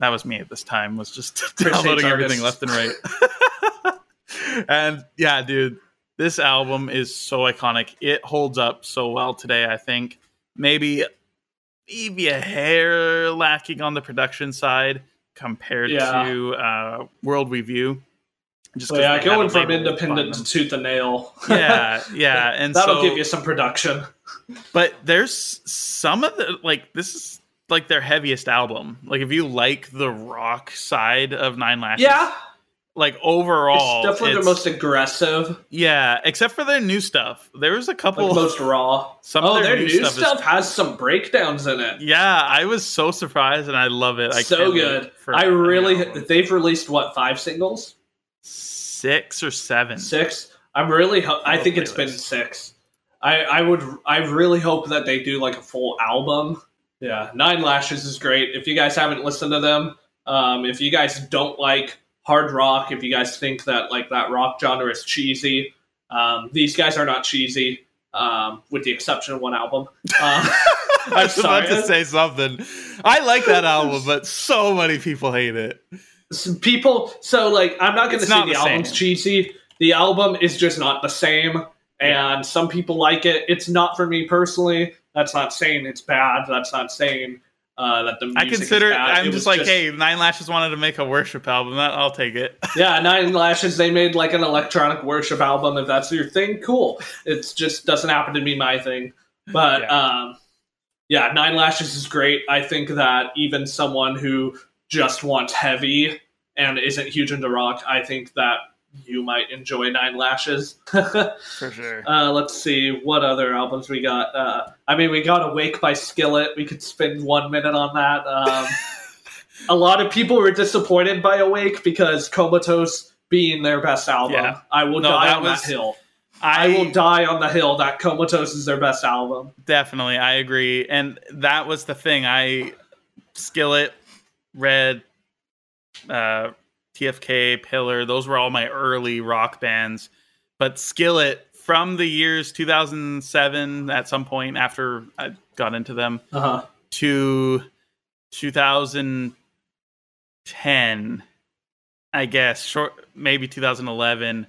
that was me at this time was just downloading everything left and right. And yeah dude this album is so iconic. It holds up so well today i think. Maybe maybe a hair lacking on the production side compared yeah. to uh, World We View just yeah going from independent to tooth and nail. Yeah yeah and that'll so, give you some production. But there's some of the like this is like their heaviest album. Like if you like the rock side of Nine Lashes, yeah. Like overall, it's definitely it's, the most aggressive. Yeah, except for their new stuff. There was a couple like most raw. Some oh, their, their, new, new stuff, stuff is, has some breakdowns in it. Yeah, I was so surprised and I love it. I so good. I really they've released what five singles? Six or seven. Six. I'm really. I think it's been six. I I would. I really hope that they do like a full album yeah, Nine Lashes is great. If you guys haven't listened to them, um, if you guys don't like hard rock, if you guys think that like that rock genre is cheesy, um, these guys are not cheesy, um, with the exception of one album. Um, I was about to say something. I like that album, but so many people hate it. Some people, so like, I'm not going to say the, the album's cheesy. The album is just not the same, and yeah. some people like it. It's not for me personally. That's not saying it's bad. That's not saying uh, that the I consider. I'm just like, just, hey, Nine Lashes wanted to make a worship album. I'll take it. yeah, Nine Lashes. They made like an electronic worship album. If that's your thing, cool. It just doesn't happen to be my thing. But yeah. um, yeah, Nine Lashes is great. I think that even someone who just wants heavy and isn't huge into rock, I think that you might enjoy Nine Lashes. For sure. Uh, let's see what other albums we got. Uh, I mean, we got Awake by Skillet. We could spend one minute on that. Um, a lot of people were disappointed by Awake because Comatose being their best album. Yeah. I will no, die that on was, that hill. I, I, will die on the hill that Comatose is their best album. Definitely, I agree. And that was the thing. I Skillet, Red, uh, TFK, Pillar, those were all my early rock bands. But Skillet from the years 2007 at some point after I got into them uh-huh. to 2010, I guess, short maybe 2011.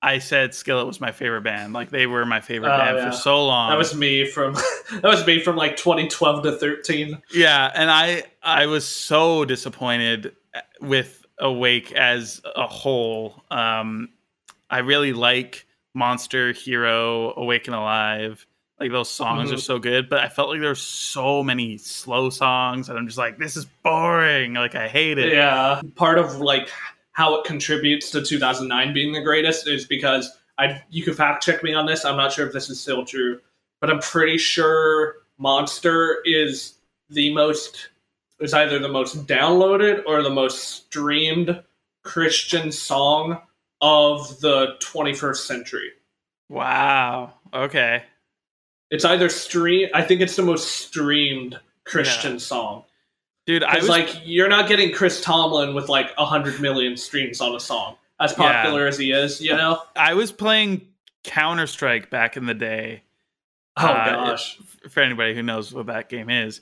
I said Skillet was my favorite band. Like they were my favorite oh, band yeah. for so long. That was me from that was me from like 2012 to 13. Yeah, and I I was so disappointed with Awake as a whole. Um, I really like Monster, Hero, Awake and Alive. Like those songs mm-hmm. are so good, but I felt like there's so many slow songs, and I'm just like, this is boring. Like I hate it. Yeah, part of like how it contributes to 2009 being the greatest is because I you can fact check me on this. I'm not sure if this is still true, but I'm pretty sure Monster is the most is either the most downloaded or the most streamed Christian song of the 21st century. Wow. Okay. It's either stream. I think it's the most streamed Christian yeah. song. Dude, I was like, you're not getting Chris Tomlin with like a hundred million streams on a song, as popular yeah. as he is. You know, I was playing Counter Strike back in the day. Oh uh, gosh! For anybody who knows what that game is,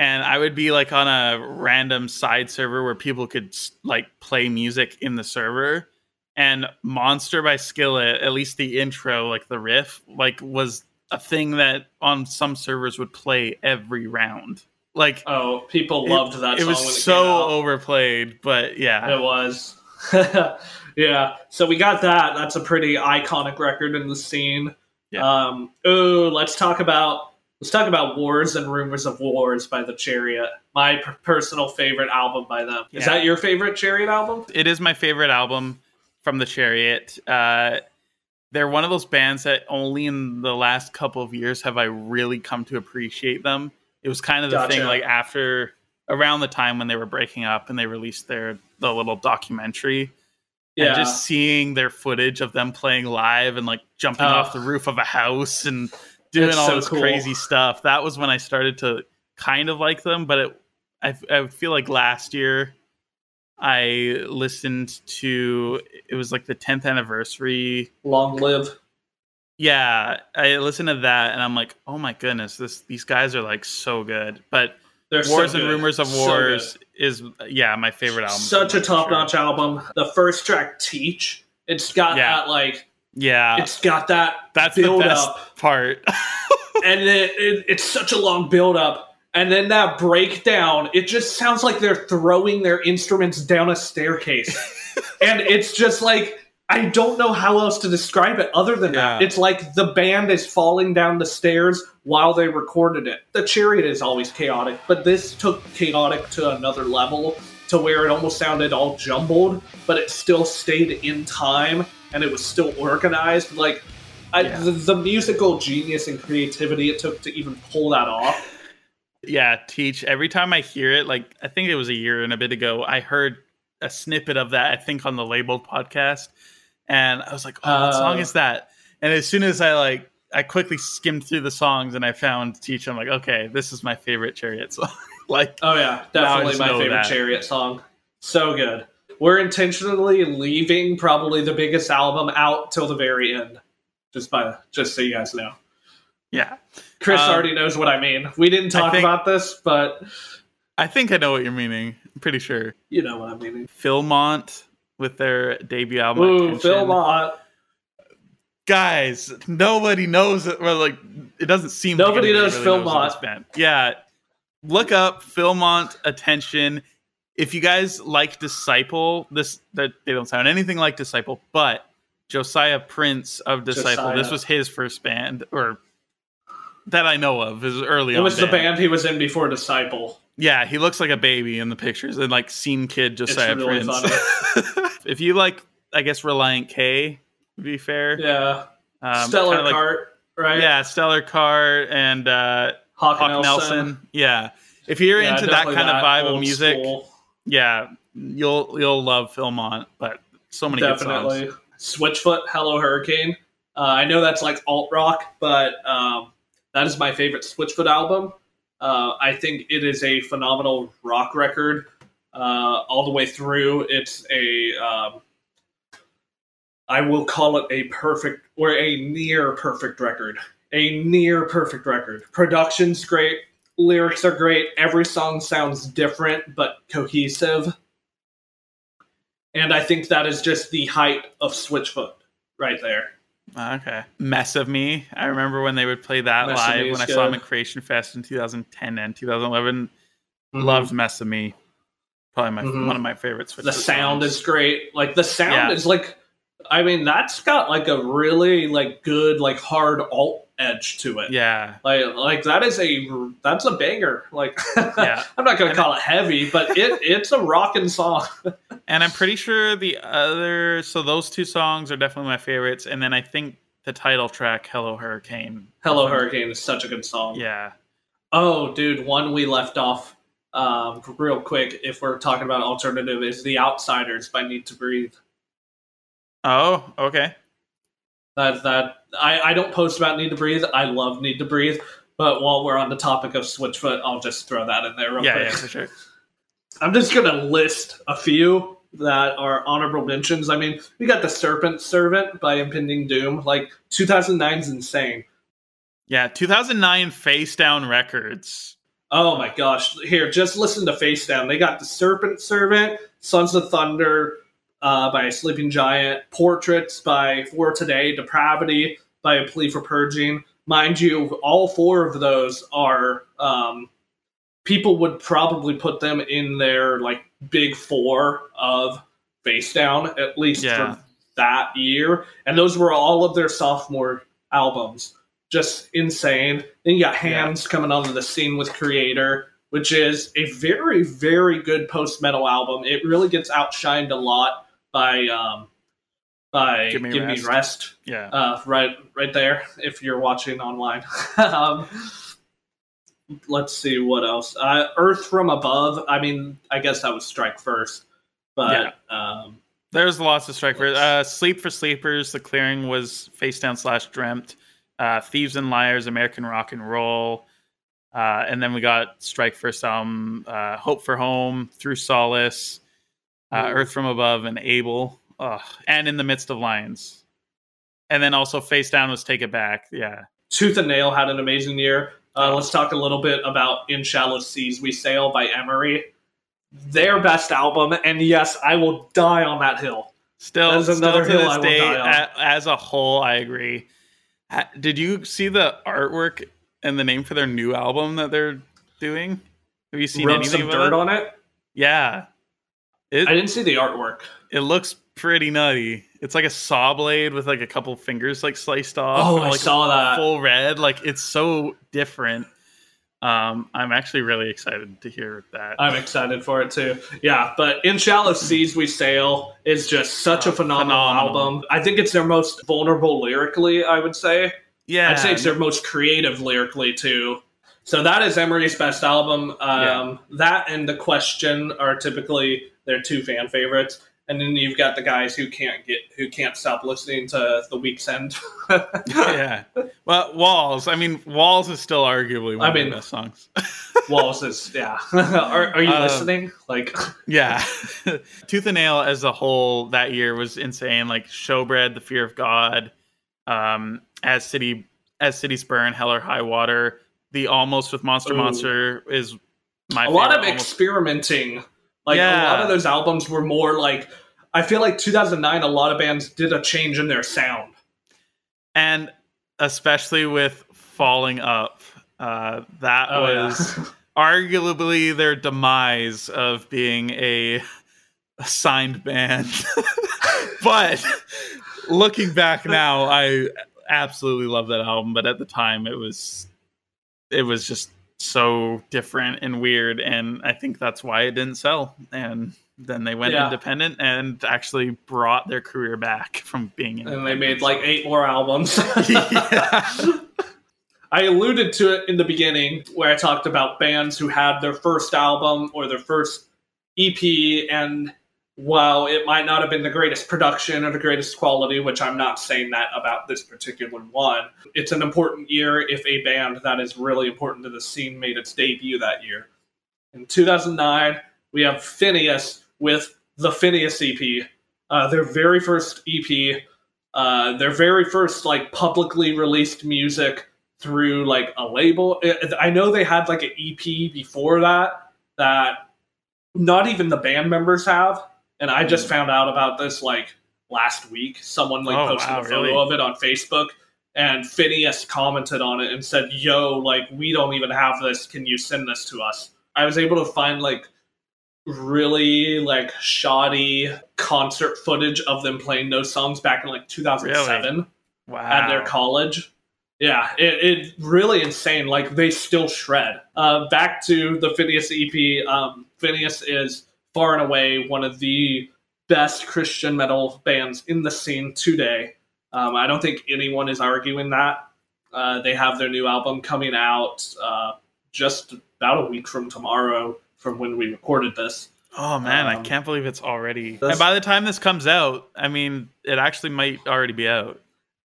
and I would be like on a random side server where people could like play music in the server. And Monster by Skillet, at least the intro, like the riff, like was a thing that on some servers would play every round. Like oh, people loved it, that. It was it so overplayed, but yeah, it was. yeah, so we got that. That's a pretty iconic record in the scene. Yeah. Um, oh, let's talk about Let's talk about Wars and Rumors of Wars by The Chariot. My p- personal favorite album by them. Is yeah. that your favorite Chariot album? It is my favorite album from The Chariot. Uh, they're one of those bands that only in the last couple of years have I really come to appreciate them. It was kind of the gotcha. thing like after around the time when they were breaking up and they released their the little documentary. Yeah. And just seeing their footage of them playing live and like jumping oh. off the roof of a house and doing all so this cool. crazy stuff. That was when I started to kind of like them, but it, I, I feel like last year I listened to it was like the 10th anniversary. Long live. Yeah, I listened to that and I'm like, oh my goodness, this these guys are like so good. But They're Wars so and Rumors of Wars so is yeah my favorite album. Such a top notch sure. album. The first track, Teach, it's got yeah. that like yeah, it's got that. That's the best up. part. and it, it, it's such a long build up, and then that breakdown. It just sounds like they're throwing their instruments down a staircase, and it's just like I don't know how else to describe it other than yeah. that. It's like the band is falling down the stairs while they recorded it. The Chariot is always chaotic, but this took chaotic to another level to where it almost sounded all jumbled, but it still stayed in time and it was still organized. Like I, yeah. the, the, musical genius and creativity it took to even pull that off. Yeah, teach. Every time I hear it, like I think it was a year and a bit ago, I heard a snippet of that. I think on the Labeled podcast, and I was like, "Oh, what song uh. is that?" And as soon as I like, I quickly skimmed through the songs and I found "Teach." I'm like, "Okay, this is my favorite Chariot song." like, oh yeah, definitely my favorite that. Chariot song. So good. We're intentionally leaving probably the biggest album out till the very end. Just by just so you guys know. Yeah. Chris um, already knows what I mean. We didn't talk think, about this, but I think I know what you're meaning. I'm pretty sure. You know what I'm meaning. Philmont with their debut album. Ooh, Philmont. Guys, nobody knows it. Well, like it doesn't seem. Like nobody knows really Philmont. Knows yeah, look up Philmont Attention. If you guys like Disciple, this that they don't sound anything like Disciple, but Josiah Prince of Disciple. Josiah. This was his first band, or that I know of, is early. It was band. the band he was in before Disciple. Yeah, he looks like a baby in the pictures, and like scene kid Josiah really Prince. if you like, I guess Relient K, to be fair. Yeah. Um, Stellar like, Cart, right? Yeah, Stellar Kart and uh, Hawk, Hawk Nelson. Nelson. Yeah. If you're yeah, into that kind that of vibe of music, school. Yeah, you'll you'll love Philmont. But so many definitely. Switchfoot, Hello Hurricane. Uh, I know that's like alt rock, but um, that is my favorite Switchfoot album. Uh, I think it is a phenomenal rock record uh, all the way through. It's a, um, I will call it a perfect or a near perfect record. A near perfect record. Production's great, lyrics are great. Every song sounds different but cohesive. And I think that is just the height of Switchfoot right there. Okay. Mess of Me. I remember when they would play that Mess live when I good. saw them at Creation Fest in 2010 and 2011. Mm-hmm. Loved Mess of Me. Probably my mm-hmm. one of my favorites. The sound songs. is great. Like the sound yeah. is like I mean that's got like a really like good like hard alt edge to it. Yeah. Like like that is a that's a banger. Like yeah. I'm not going to call it heavy, but it it's a rocking song. and I'm pretty sure the other so those two songs are definitely my favorites and then I think the title track Hello Hurricane. Hello Hurricane is such a good song. Yeah. Oh, dude, one we left off um, real quick if we're talking about alternative is The Outsiders by Need to Breathe. Oh, okay. That that I, I don't post about Need to Breathe. I love Need to Breathe. But while we're on the topic of Switchfoot, I'll just throw that in there real yeah, quick. Yeah, for sure. I'm just gonna list a few that are honorable mentions. I mean, we got the Serpent Servant by Impending Doom. Like 2009's insane. Yeah, 2009 Face Down Records. Oh my gosh! Here, just listen to Face Down. They got the Serpent Servant, Sons of Thunder, uh, by Sleeping Giant, Portraits by For Today, Depravity by A Plea for Purging. Mind you, all four of those are um, people would probably put them in their like big four of Face Down at least yeah. for that year, and those were all of their sophomore albums. Just insane. Then you got Hands yeah. coming onto the scene with Creator, which is a very, very good post metal album. It really gets outshined a lot by um, by Give Me, Give rest. Me Rest. Yeah, uh, right, right there. If you're watching online, um, let's see what else. Uh, Earth from Above. I mean, I guess that would strike first, but yeah. um, there's lots of strike first. Uh, Sleep for Sleepers. The Clearing was face down slash dreamt. Uh, Thieves and Liars. American Rock and Roll. Uh, and then we got Strike First album, uh, Hope for Home, Through Solace, uh, Earth from Above, and Abel, Ugh. and In the Midst of Lions. And then also Face Down was Take It Back. Yeah. Tooth and Nail had an amazing year. Uh, let's talk a little bit about In Shallow Seas We Sail by Emery. Their best album, and yes, I will die on that hill. Still, another still to hill this day, as a whole, I agree. Did you see the artwork and the name for their new album that they're doing? Have you seen Rub anything some dirt it? on it? Yeah, it, I didn't see the artwork. It looks pretty nutty. It's like a saw blade with like a couple fingers like sliced off. Oh, like I saw that. Full red. Like it's so different. Um, I'm actually really excited to hear that. I'm excited for it too. Yeah, but In Shallow Seas We Sail is just such a phenomenal, phenomenal, album. I think it's their most vulnerable lyrically, I would say. Yeah. I'd say it's their most creative lyrically too. So that is Emery's best album. Um, yeah. That and The Question are typically their two fan favorites. and then you've got the guys who can't get who can't stop listening to the Weak's End. yeah, well, Walls. I mean, Walls is still arguably one I mean, of the best songs. Walls is yeah. are, are you uh, listening? Like yeah, Tooth and Nail as a whole that year was insane. Like Showbread, The Fear of God, um, as City as Cities Burn, Hell or High Water. The Almost with Monster Ooh. Monster is my a lot of almost. experimenting like yeah. a lot of those albums were more like I feel like 2009 a lot of bands did a change in their sound. And especially with Falling Up, uh, that oh, was yeah. arguably their demise of being a, a signed band. but looking back now, I absolutely love that album, but at the time it was it was just so different and weird and i think that's why it didn't sell and then they went yeah. independent and actually brought their career back from being and they made like eight more albums i alluded to it in the beginning where i talked about bands who had their first album or their first ep and while it might not have been the greatest production or the greatest quality, which I'm not saying that about this particular one, it's an important year if a band that is really important to the scene made its debut that year. In 2009, we have Phinehas with the Phinehas EP, uh, their very first EP, uh, their very first like publicly released music through like a label. I know they had like an EP before that that not even the band members have and I just found out about this like last week. Someone like oh, posted wow, a photo really? of it on Facebook, and Phinehas commented on it and said, "Yo, like we don't even have this. Can you send this to us?" I was able to find like really like shoddy concert footage of them playing those songs back in like 2007 really? wow. at their college. Yeah, it, it really insane. Like they still shred. Uh, back to the Phinehas EP. Um, Phinehas is far and away one of the best Christian metal bands in the scene today. Um, I don't think anyone is arguing that. Uh, they have their new album coming out uh, just about a week from tomorrow, from when we recorded this. Oh man, um, I can't believe it's already. And by the time this comes out, I mean, it actually might already be out.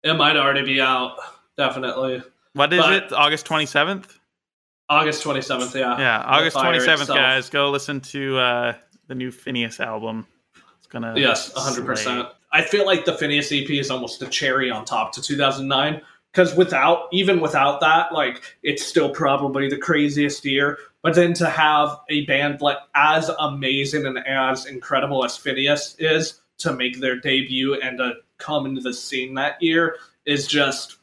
It might already be out, definitely. What is but, it? August twenty seventh. August 27th, yeah. Yeah, August 27th, itself. guys. Go listen to uh, the new Phinehas album. It's gonna Yes, 100%. Slay. I feel like the Phinehas EP is almost a cherry on top to 2009 because without even without that, like it's still probably the craziest year. But then to have a band like as amazing and as incredible as Phinehas is to make their debut and to come into the scene that year is just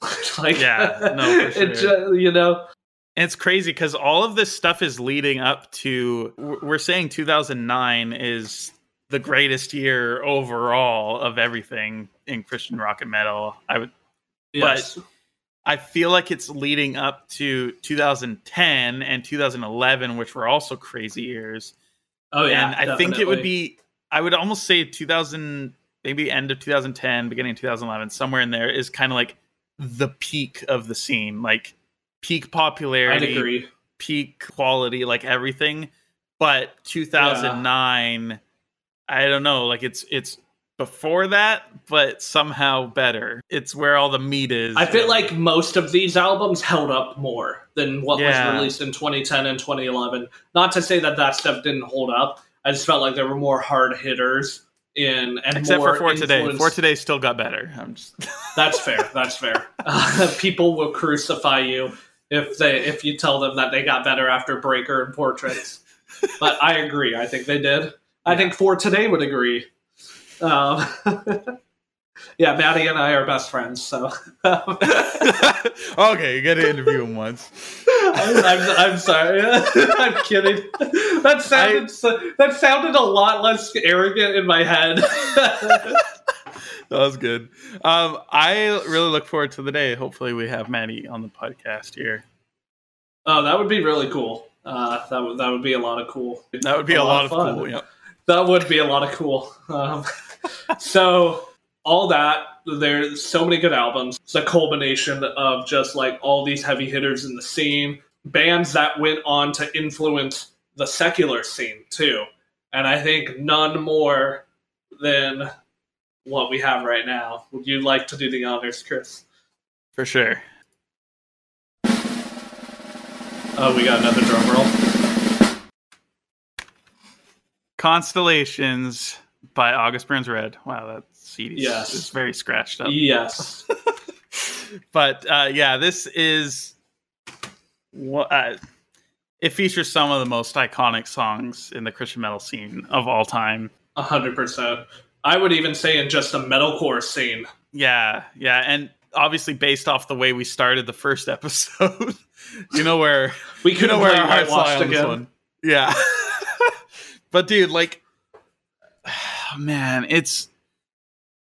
like yeah, no, sure. it just, you know. And it's crazy because all of this stuff is leading up to. We're saying 2009 is the greatest year overall of everything in Christian rock and metal. I would, yes. but I feel like it's leading up to 2010 and 2011, which were also crazy years. Oh yeah, and I definitely. think it would be. I would almost say 2000, maybe end of 2010, beginning of 2011, somewhere in there is kind of like the peak of the scene, like peak popularity, peak quality, like everything. But 2009, yeah. I don't know, like it's it's before that, but somehow better. It's where all the meat is. I feel like most of these albums held up more than what yeah. was released in 2010 and 2011. Not to say that that stuff didn't hold up. I just felt like there were more hard hitters in and except for for today. For today still got better. I'm just that's fair. That's fair. Uh, people will crucify you if they if you tell them that they got better after breaker and portraits. But i agree. I think they did. I think for today would agree. Um, yeah, Mattie and I are best friends. So okay, you got to interview him once. I'm, I'm, I'm, sorry. I'm kidding. That sounded I, that sounded a lot less arrogant in my head. that was good. Um, I really look forward to the day. Hopefully, we have Mattie on the podcast here. Oh, that would be really cool. Uh, that would that would be a lot of cool. That would be a, a lot, lot, of cool. Yep. That would be a lot of cool. Um, so all that there's so many good albums it's a culmination of just like all these heavy hitters in the scene bands that went on to influence the secular scene too and I think none more than what we have right now. Would you like to do the honors, Chris? For sure. Oh, we got another drum roll. Constellations by August Burns Red. Wow, yes. it's very scratched up. Yes. but uh, yeah, this is what uh, it features some of the most iconic songs in the Christian metal scene of all time. A hundred percent. I would even say in just the metalcore scene. Yeah, yeah, and obviously based off the way we started the first episode, you know where we could know where our hearts lie on this one. Yeah, but dude, like, man, it's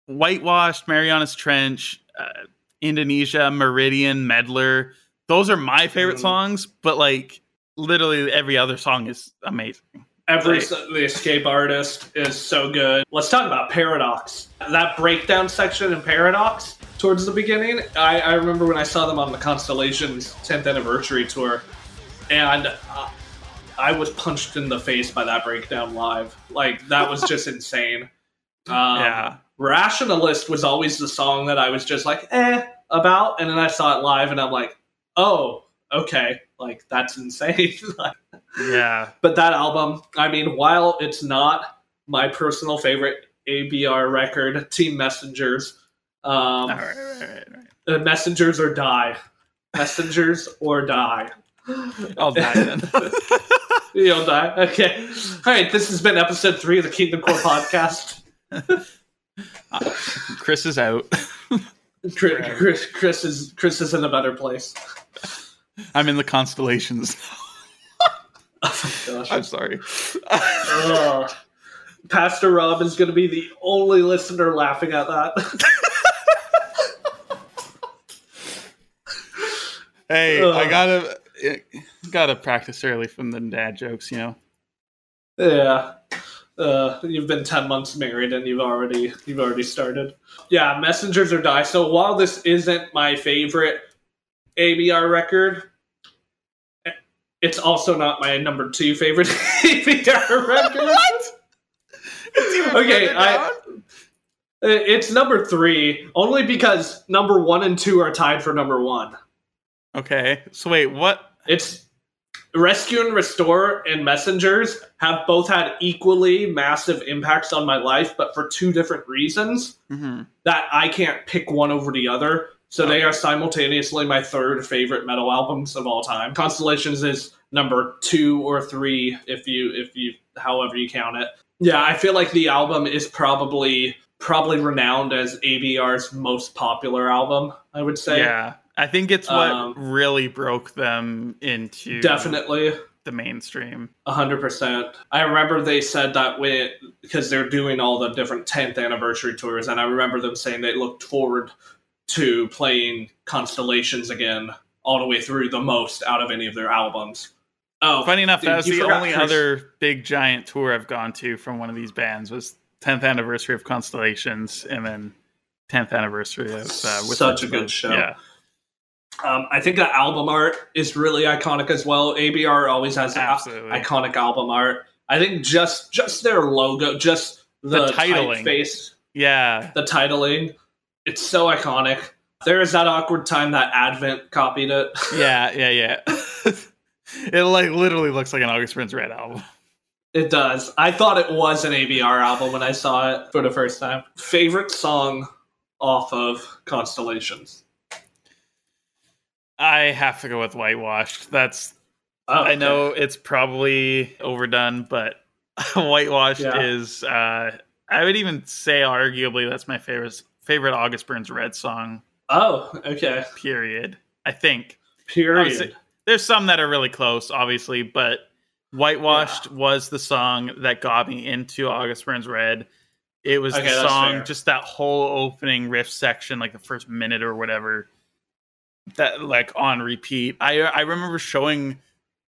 whitewashed Marianas Trench, uh, Indonesia, Meridian, Meddler. Those are my favorite mm. songs, but like literally every other song is amazing. Every like, the escape artist is so good. Let's talk about Paradox. That breakdown section in Paradox towards the beginning. I, I remember when I saw them on the Constellations 10th anniversary tour, and uh, I was punched in the face by that breakdown live. Like that was just insane. Um, yeah. Rationalist was always the song that I was just like, eh, about, and then I saw it live, and I'm like, oh, okay, like that's insane. yeah. But that album, I mean, while it's not my personal favorite ABR record, Team Messengers, um, right, right, right, right. Messengers or die, Messengers or die. I'll die then. You'll die. Okay. All right. This has been episode three of the Kingdom Core podcast. Uh, Chris is out. Chris, Chris, Chris is Chris is in a better place. I'm in the constellations. oh I'm sorry. uh, Pastor Rob is going to be the only listener laughing at that. hey, uh, I gotta gotta practice early from the dad jokes, you know. Yeah. Uh, you've been 10 months married and you've already you've already started. Yeah messengers or die so while this isn't my favorite abr record it's also not my number two favorite abr record. What? Okay i it's number three only because number one and two are tied for number one. Okay so wait what? It's Rescue and Restore and Messengers have both had equally massive impacts on my life, but for two different reasons mm-hmm. that I can't pick one over the other. So okay. they are simultaneously my third favorite metal albums of all time. Constellations is number two or three if you if you however you count it. Yeah, I feel like the album is probably probably renowned as ABR's most popular album. I would say. Yeah, I think it's what um, really broke them into definitely the mainstream. hundred percent. I remember they said that when because they're doing all the different 10th anniversary tours, and I remember them saying they looked forward to playing Constellations again all the way through the most out of any of their albums. Oh, funny enough, dude, that was the only Chris. other big giant tour I've gone to from one of these bands was 10th anniversary of Constellations, and then 10th anniversary of uh, with such a good show. Yeah. Um, I think the album art is really iconic as well. ABR always has iconic album art. I think just just their logo, just the, the titling face, yeah, the titling, it's so iconic. There is that awkward time that Advent copied it. Yeah, yeah, yeah. it like literally looks like an August Burns Red album. It does. I thought it was an ABR album when I saw it for the first time. Favorite song off of Constellations. I have to go with whitewashed. That's oh, okay. I know it's probably overdone, but whitewashed yeah. is uh I would even say arguably that's my favorite favorite August Burns Red song. Oh, okay. Period. I think. Period. there's some that are really close, obviously, but Whitewashed yeah. was the song that got me into August Burns Red. It was okay, the song, just that whole opening riff section, like the first minute or whatever that like on repeat. I I remember showing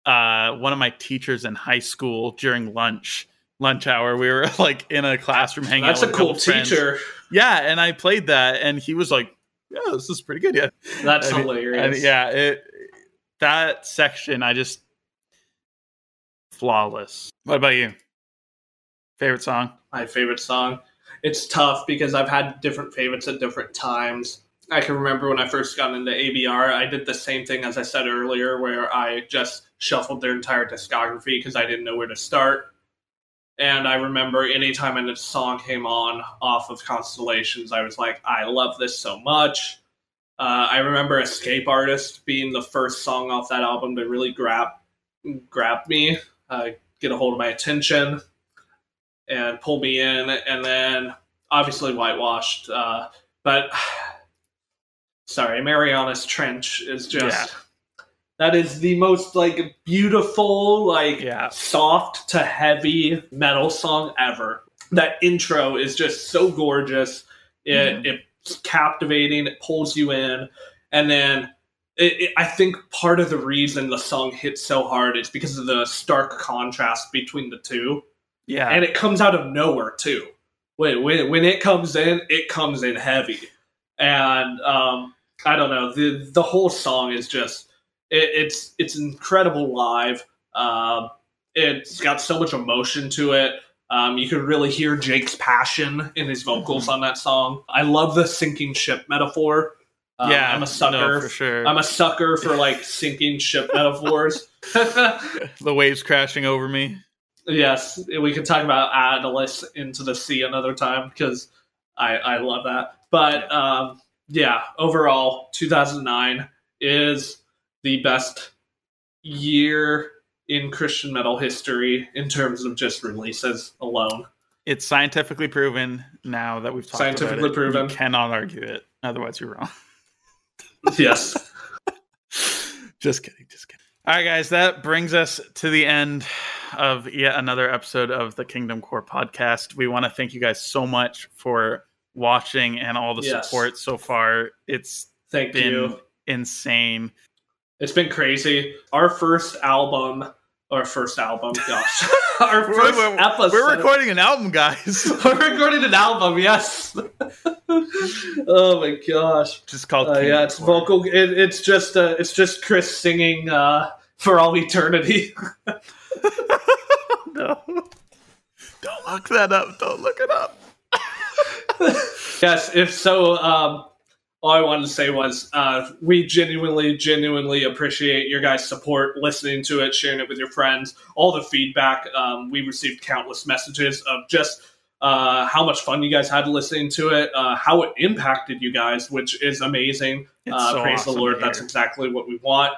uh, one of my teachers in high school during lunch lunch hour. We were like in a classroom hanging That's out. That's a cool teacher. Friends. Yeah, and I played that, and he was like, "Yeah, this is pretty good." Yeah, that's and hilarious. yeah, it that section I just flawless. What about you? Favorite song? My favorite song. It's tough because I've had different favorites at different times. I can remember when I first got into ABR, I did the same thing as I said earlier, where I just shuffled their entire discography because I didn't know where to start. And I remember anytime a song came on off of Constellations, I was like, I love this so much. Uh, I remember Escape Artist being the first song off that album to really grab grab me, uh, get a hold of my attention, and pull me in. And then obviously Whitewashed, uh, but sorry, Marianas Trench is just. Yeah. That is the most like beautiful, like yeah. soft to heavy metal song ever. That intro is just so gorgeous. It, mm. it captivating. It pulls you in, and then it, it, I think part of the reason the song hits so hard is because of the stark contrast between the two. Yeah, and it comes out of nowhere too. When when, when it comes in, it comes in heavy, and um, I don't know the the whole song is just it, it's it's incredible live. Um, it's got so much emotion to it. Um, you could really hear Jake's passion in his vocals mm-hmm. on that song. I love the sinking ship metaphor. Um, yeah, I'm a sucker no, for sure. I'm a sucker for like sinking ship metaphors. the waves crashing over me. Yes, we can talk about Atlas into the sea another time because I I love that. But um, yeah, overall, 2009 is the best year in Christian metal history in terms of just releases alone. It's scientifically proven now that we've talked scientifically about it. proven. You cannot argue it. Otherwise, you're wrong. yes. just kidding. Just kidding. All right, guys. That brings us to the end of yet another episode of the KingdomCore podcast. We want to thank you guys so much for watching and all the yes. support so far. It's thank been you. insane. It's been crazy. Our first album our first album. Gosh, our 1st we're, episode. We're recording an album, guys. we're recording an album. Yes. oh my gosh. Just called. Uh, yeah, it's vocal. It, it's just. Uh, it's just Chris singing uh, for all eternity. no. Don't look that up. Don't look it up. yes. If so, um, all I wanted to say was uh, we genuinely, genuinely appreciate your guys' support, listening to it, sharing it with your friends, all the feedback. Um, we received countless messages of just uh, how much fun you guys had listening to it, uh, how it impacted you guys, which is amazing. Uh, so praise awesome the Lord. That's exactly what we want.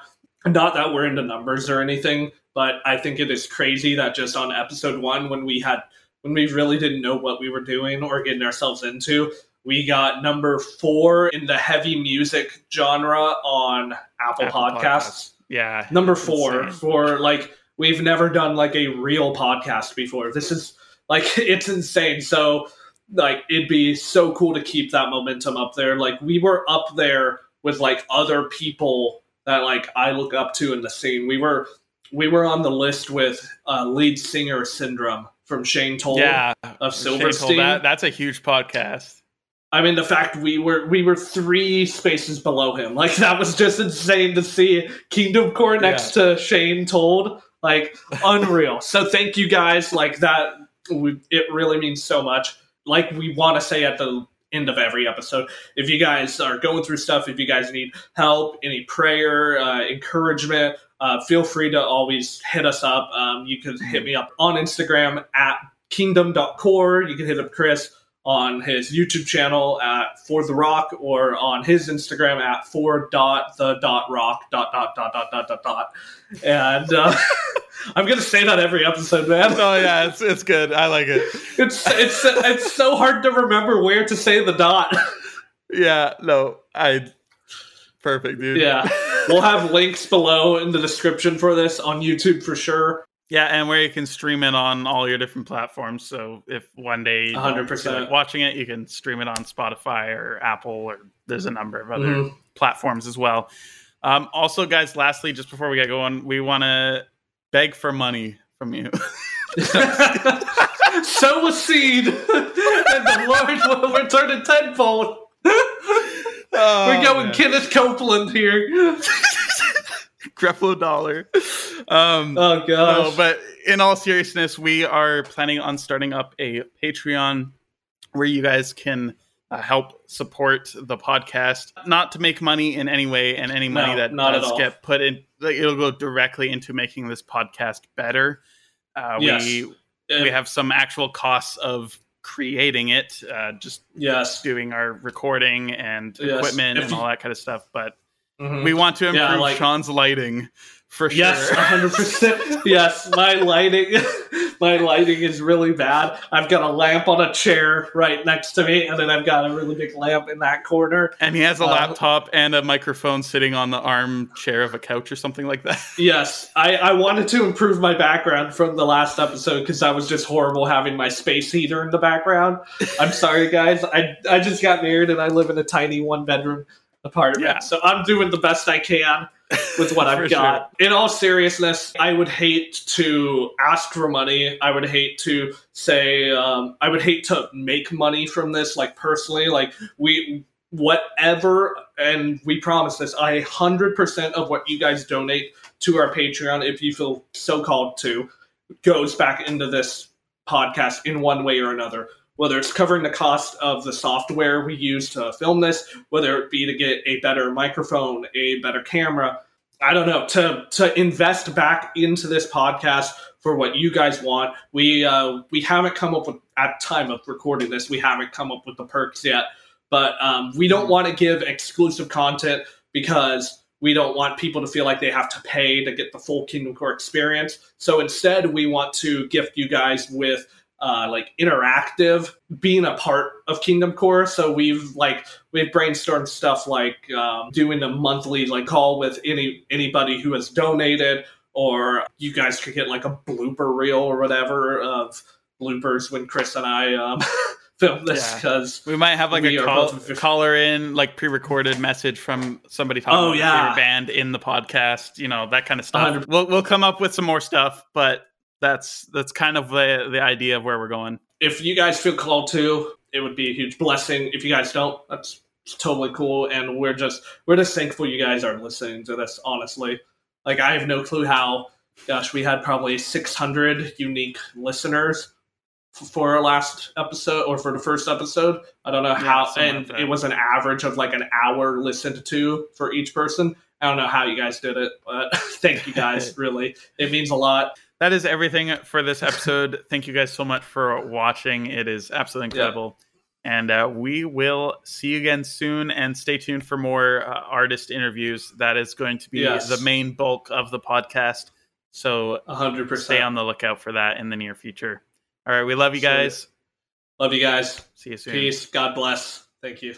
Not that we're into numbers or anything, but I think it is crazy that just on episode one, when we had when we really didn't know what we were doing or getting ourselves into, we got number four in the heavy music genre on Apple, Apple Podcasts. Podcasts. Yeah. Number four insane. for like, we've never done like a real podcast before. This is like, it's insane. So, like, it'd be so cool to keep that momentum up there. Like, we were up there with like other people that like I look up to in the scene. We were we were on the list with uh, lead singer Syndrome from Shane Told yeah, of Silverstein. That, that's a huge podcast. I mean, the fact we were we were three spaces below him, like that was just insane to see KingdomCore next yeah. to Shane Told, like unreal. so thank you guys, like that. It really means so much. Like we want to say at the end of every episode, if you guys are going through stuff, if you guys need help, any prayer, uh, encouragement, uh, feel free to always hit us up. Um, you can hit me up on Instagram at kingdom.core. You can hit up Chris on his YouTube channel at For the Rock or on his Instagram at for dot the dot rock dot dot dot dot dot dot dot. And uh, I'm gonna say that every episode, man. Oh yeah, it's it's good. I like it. It's it's it's so hard to remember where to say the dot. Yeah, no, I perfect, dude. Yeah. We'll have links below in the description for this on YouTube for sure. Yeah, and where you can stream it on all your different platforms. So if one day you 100% watching it, you can stream it on Spotify or Apple, or there's a number of other mm-hmm. platforms as well. Um, also, guys, lastly, just before we get going, we want to beg for money from you. Sow a seed, and the Lord will return it tenfold. Oh, We're going man. Kenneth Copeland here. Creflo Dollar. Um, oh god! No, but in all seriousness, we are planning on starting up a Patreon where you guys can uh, help support the podcast. Not to make money in any way, and any money No, that not does get put in, like, it'll go directly into making this podcast better. Uh, Yes. We Uh, we have some actual costs of creating it, uh, just yes. doing our recording and Yes. equipment If and all that kind of stuff. But Mhm. we want to improve Yeah, like- Sean's lighting for sure. Yes, hundred percent. Yes, my lighting, my lighting is really bad. I've got a lamp on a chair right next to me, and then I've got a really big lamp in that corner. and he has a Uh, laptop and a microphone sitting on the armchair of a couch or something like that. Yes, I, I wanted to improve my background from the last episode because I was just horrible having my space heater in the background. I'm sorry, guys. I I just got married and I live in a tiny one bedroom apartment, Yeah. so I'm doing the best I can with what I've got. In all seriousness, I would hate to ask for money. I would hate to say, um, I would hate to make money from this, like personally. Like, we, whatever, and we promise this, I 100% of what you guys donate to our Patreon, if you feel so called to, goes back into this podcast in one way or another. Whether it's covering the cost of the software we use to film this, whether it be to get a better microphone, a better camera, I don't know, to to invest back into this podcast for what you guys want. We uh, we haven't come up with at time of recording this, we haven't come up with the perks yet, but um, we don't want to give exclusive content because we don't want people to feel like they have to pay to get the full KingdomCore experience. So instead, we want to gift you guys with uh, like interactive being a part of KingdomCore. So we've like we've brainstormed stuff like um, doing a monthly like call with any anybody who has donated, or you guys could get like a blooper reel or whatever of bloopers when Chris and I um, film this Yeah. because We might have like a call, caller in, like pre-recorded message from somebody talking Oh, about yeah. their band in the podcast. You know that kind of stuff. We'll we'll come up with some more stuff, but that's that's kind of the the idea of where we're going. if you guys feel called to, it would be a huge blessing. If you guys don't, that's totally cool. And we're just we're just thankful you guys are listening to this. Honestly, like I have no clue how. Gosh, we had probably 600 unique listeners f- for our last episode or for the first episode. I don't know Yeah, how, something like and it was an average of like an hour listened to for each person. I don't know how you guys did it, but thank you guys. really, it means a lot. That is everything for this episode. Thank you guys so much for watching. It is absolutely Yeah. incredible. And uh, we will see you again soon. And stay tuned for more uh, artist interviews. That is going to be Yes. the main bulk of the podcast. So A hundred stay on the lookout for that in the near future. All right. We love you guys. Love you guys. See you soon. Peace. God bless. Thank you.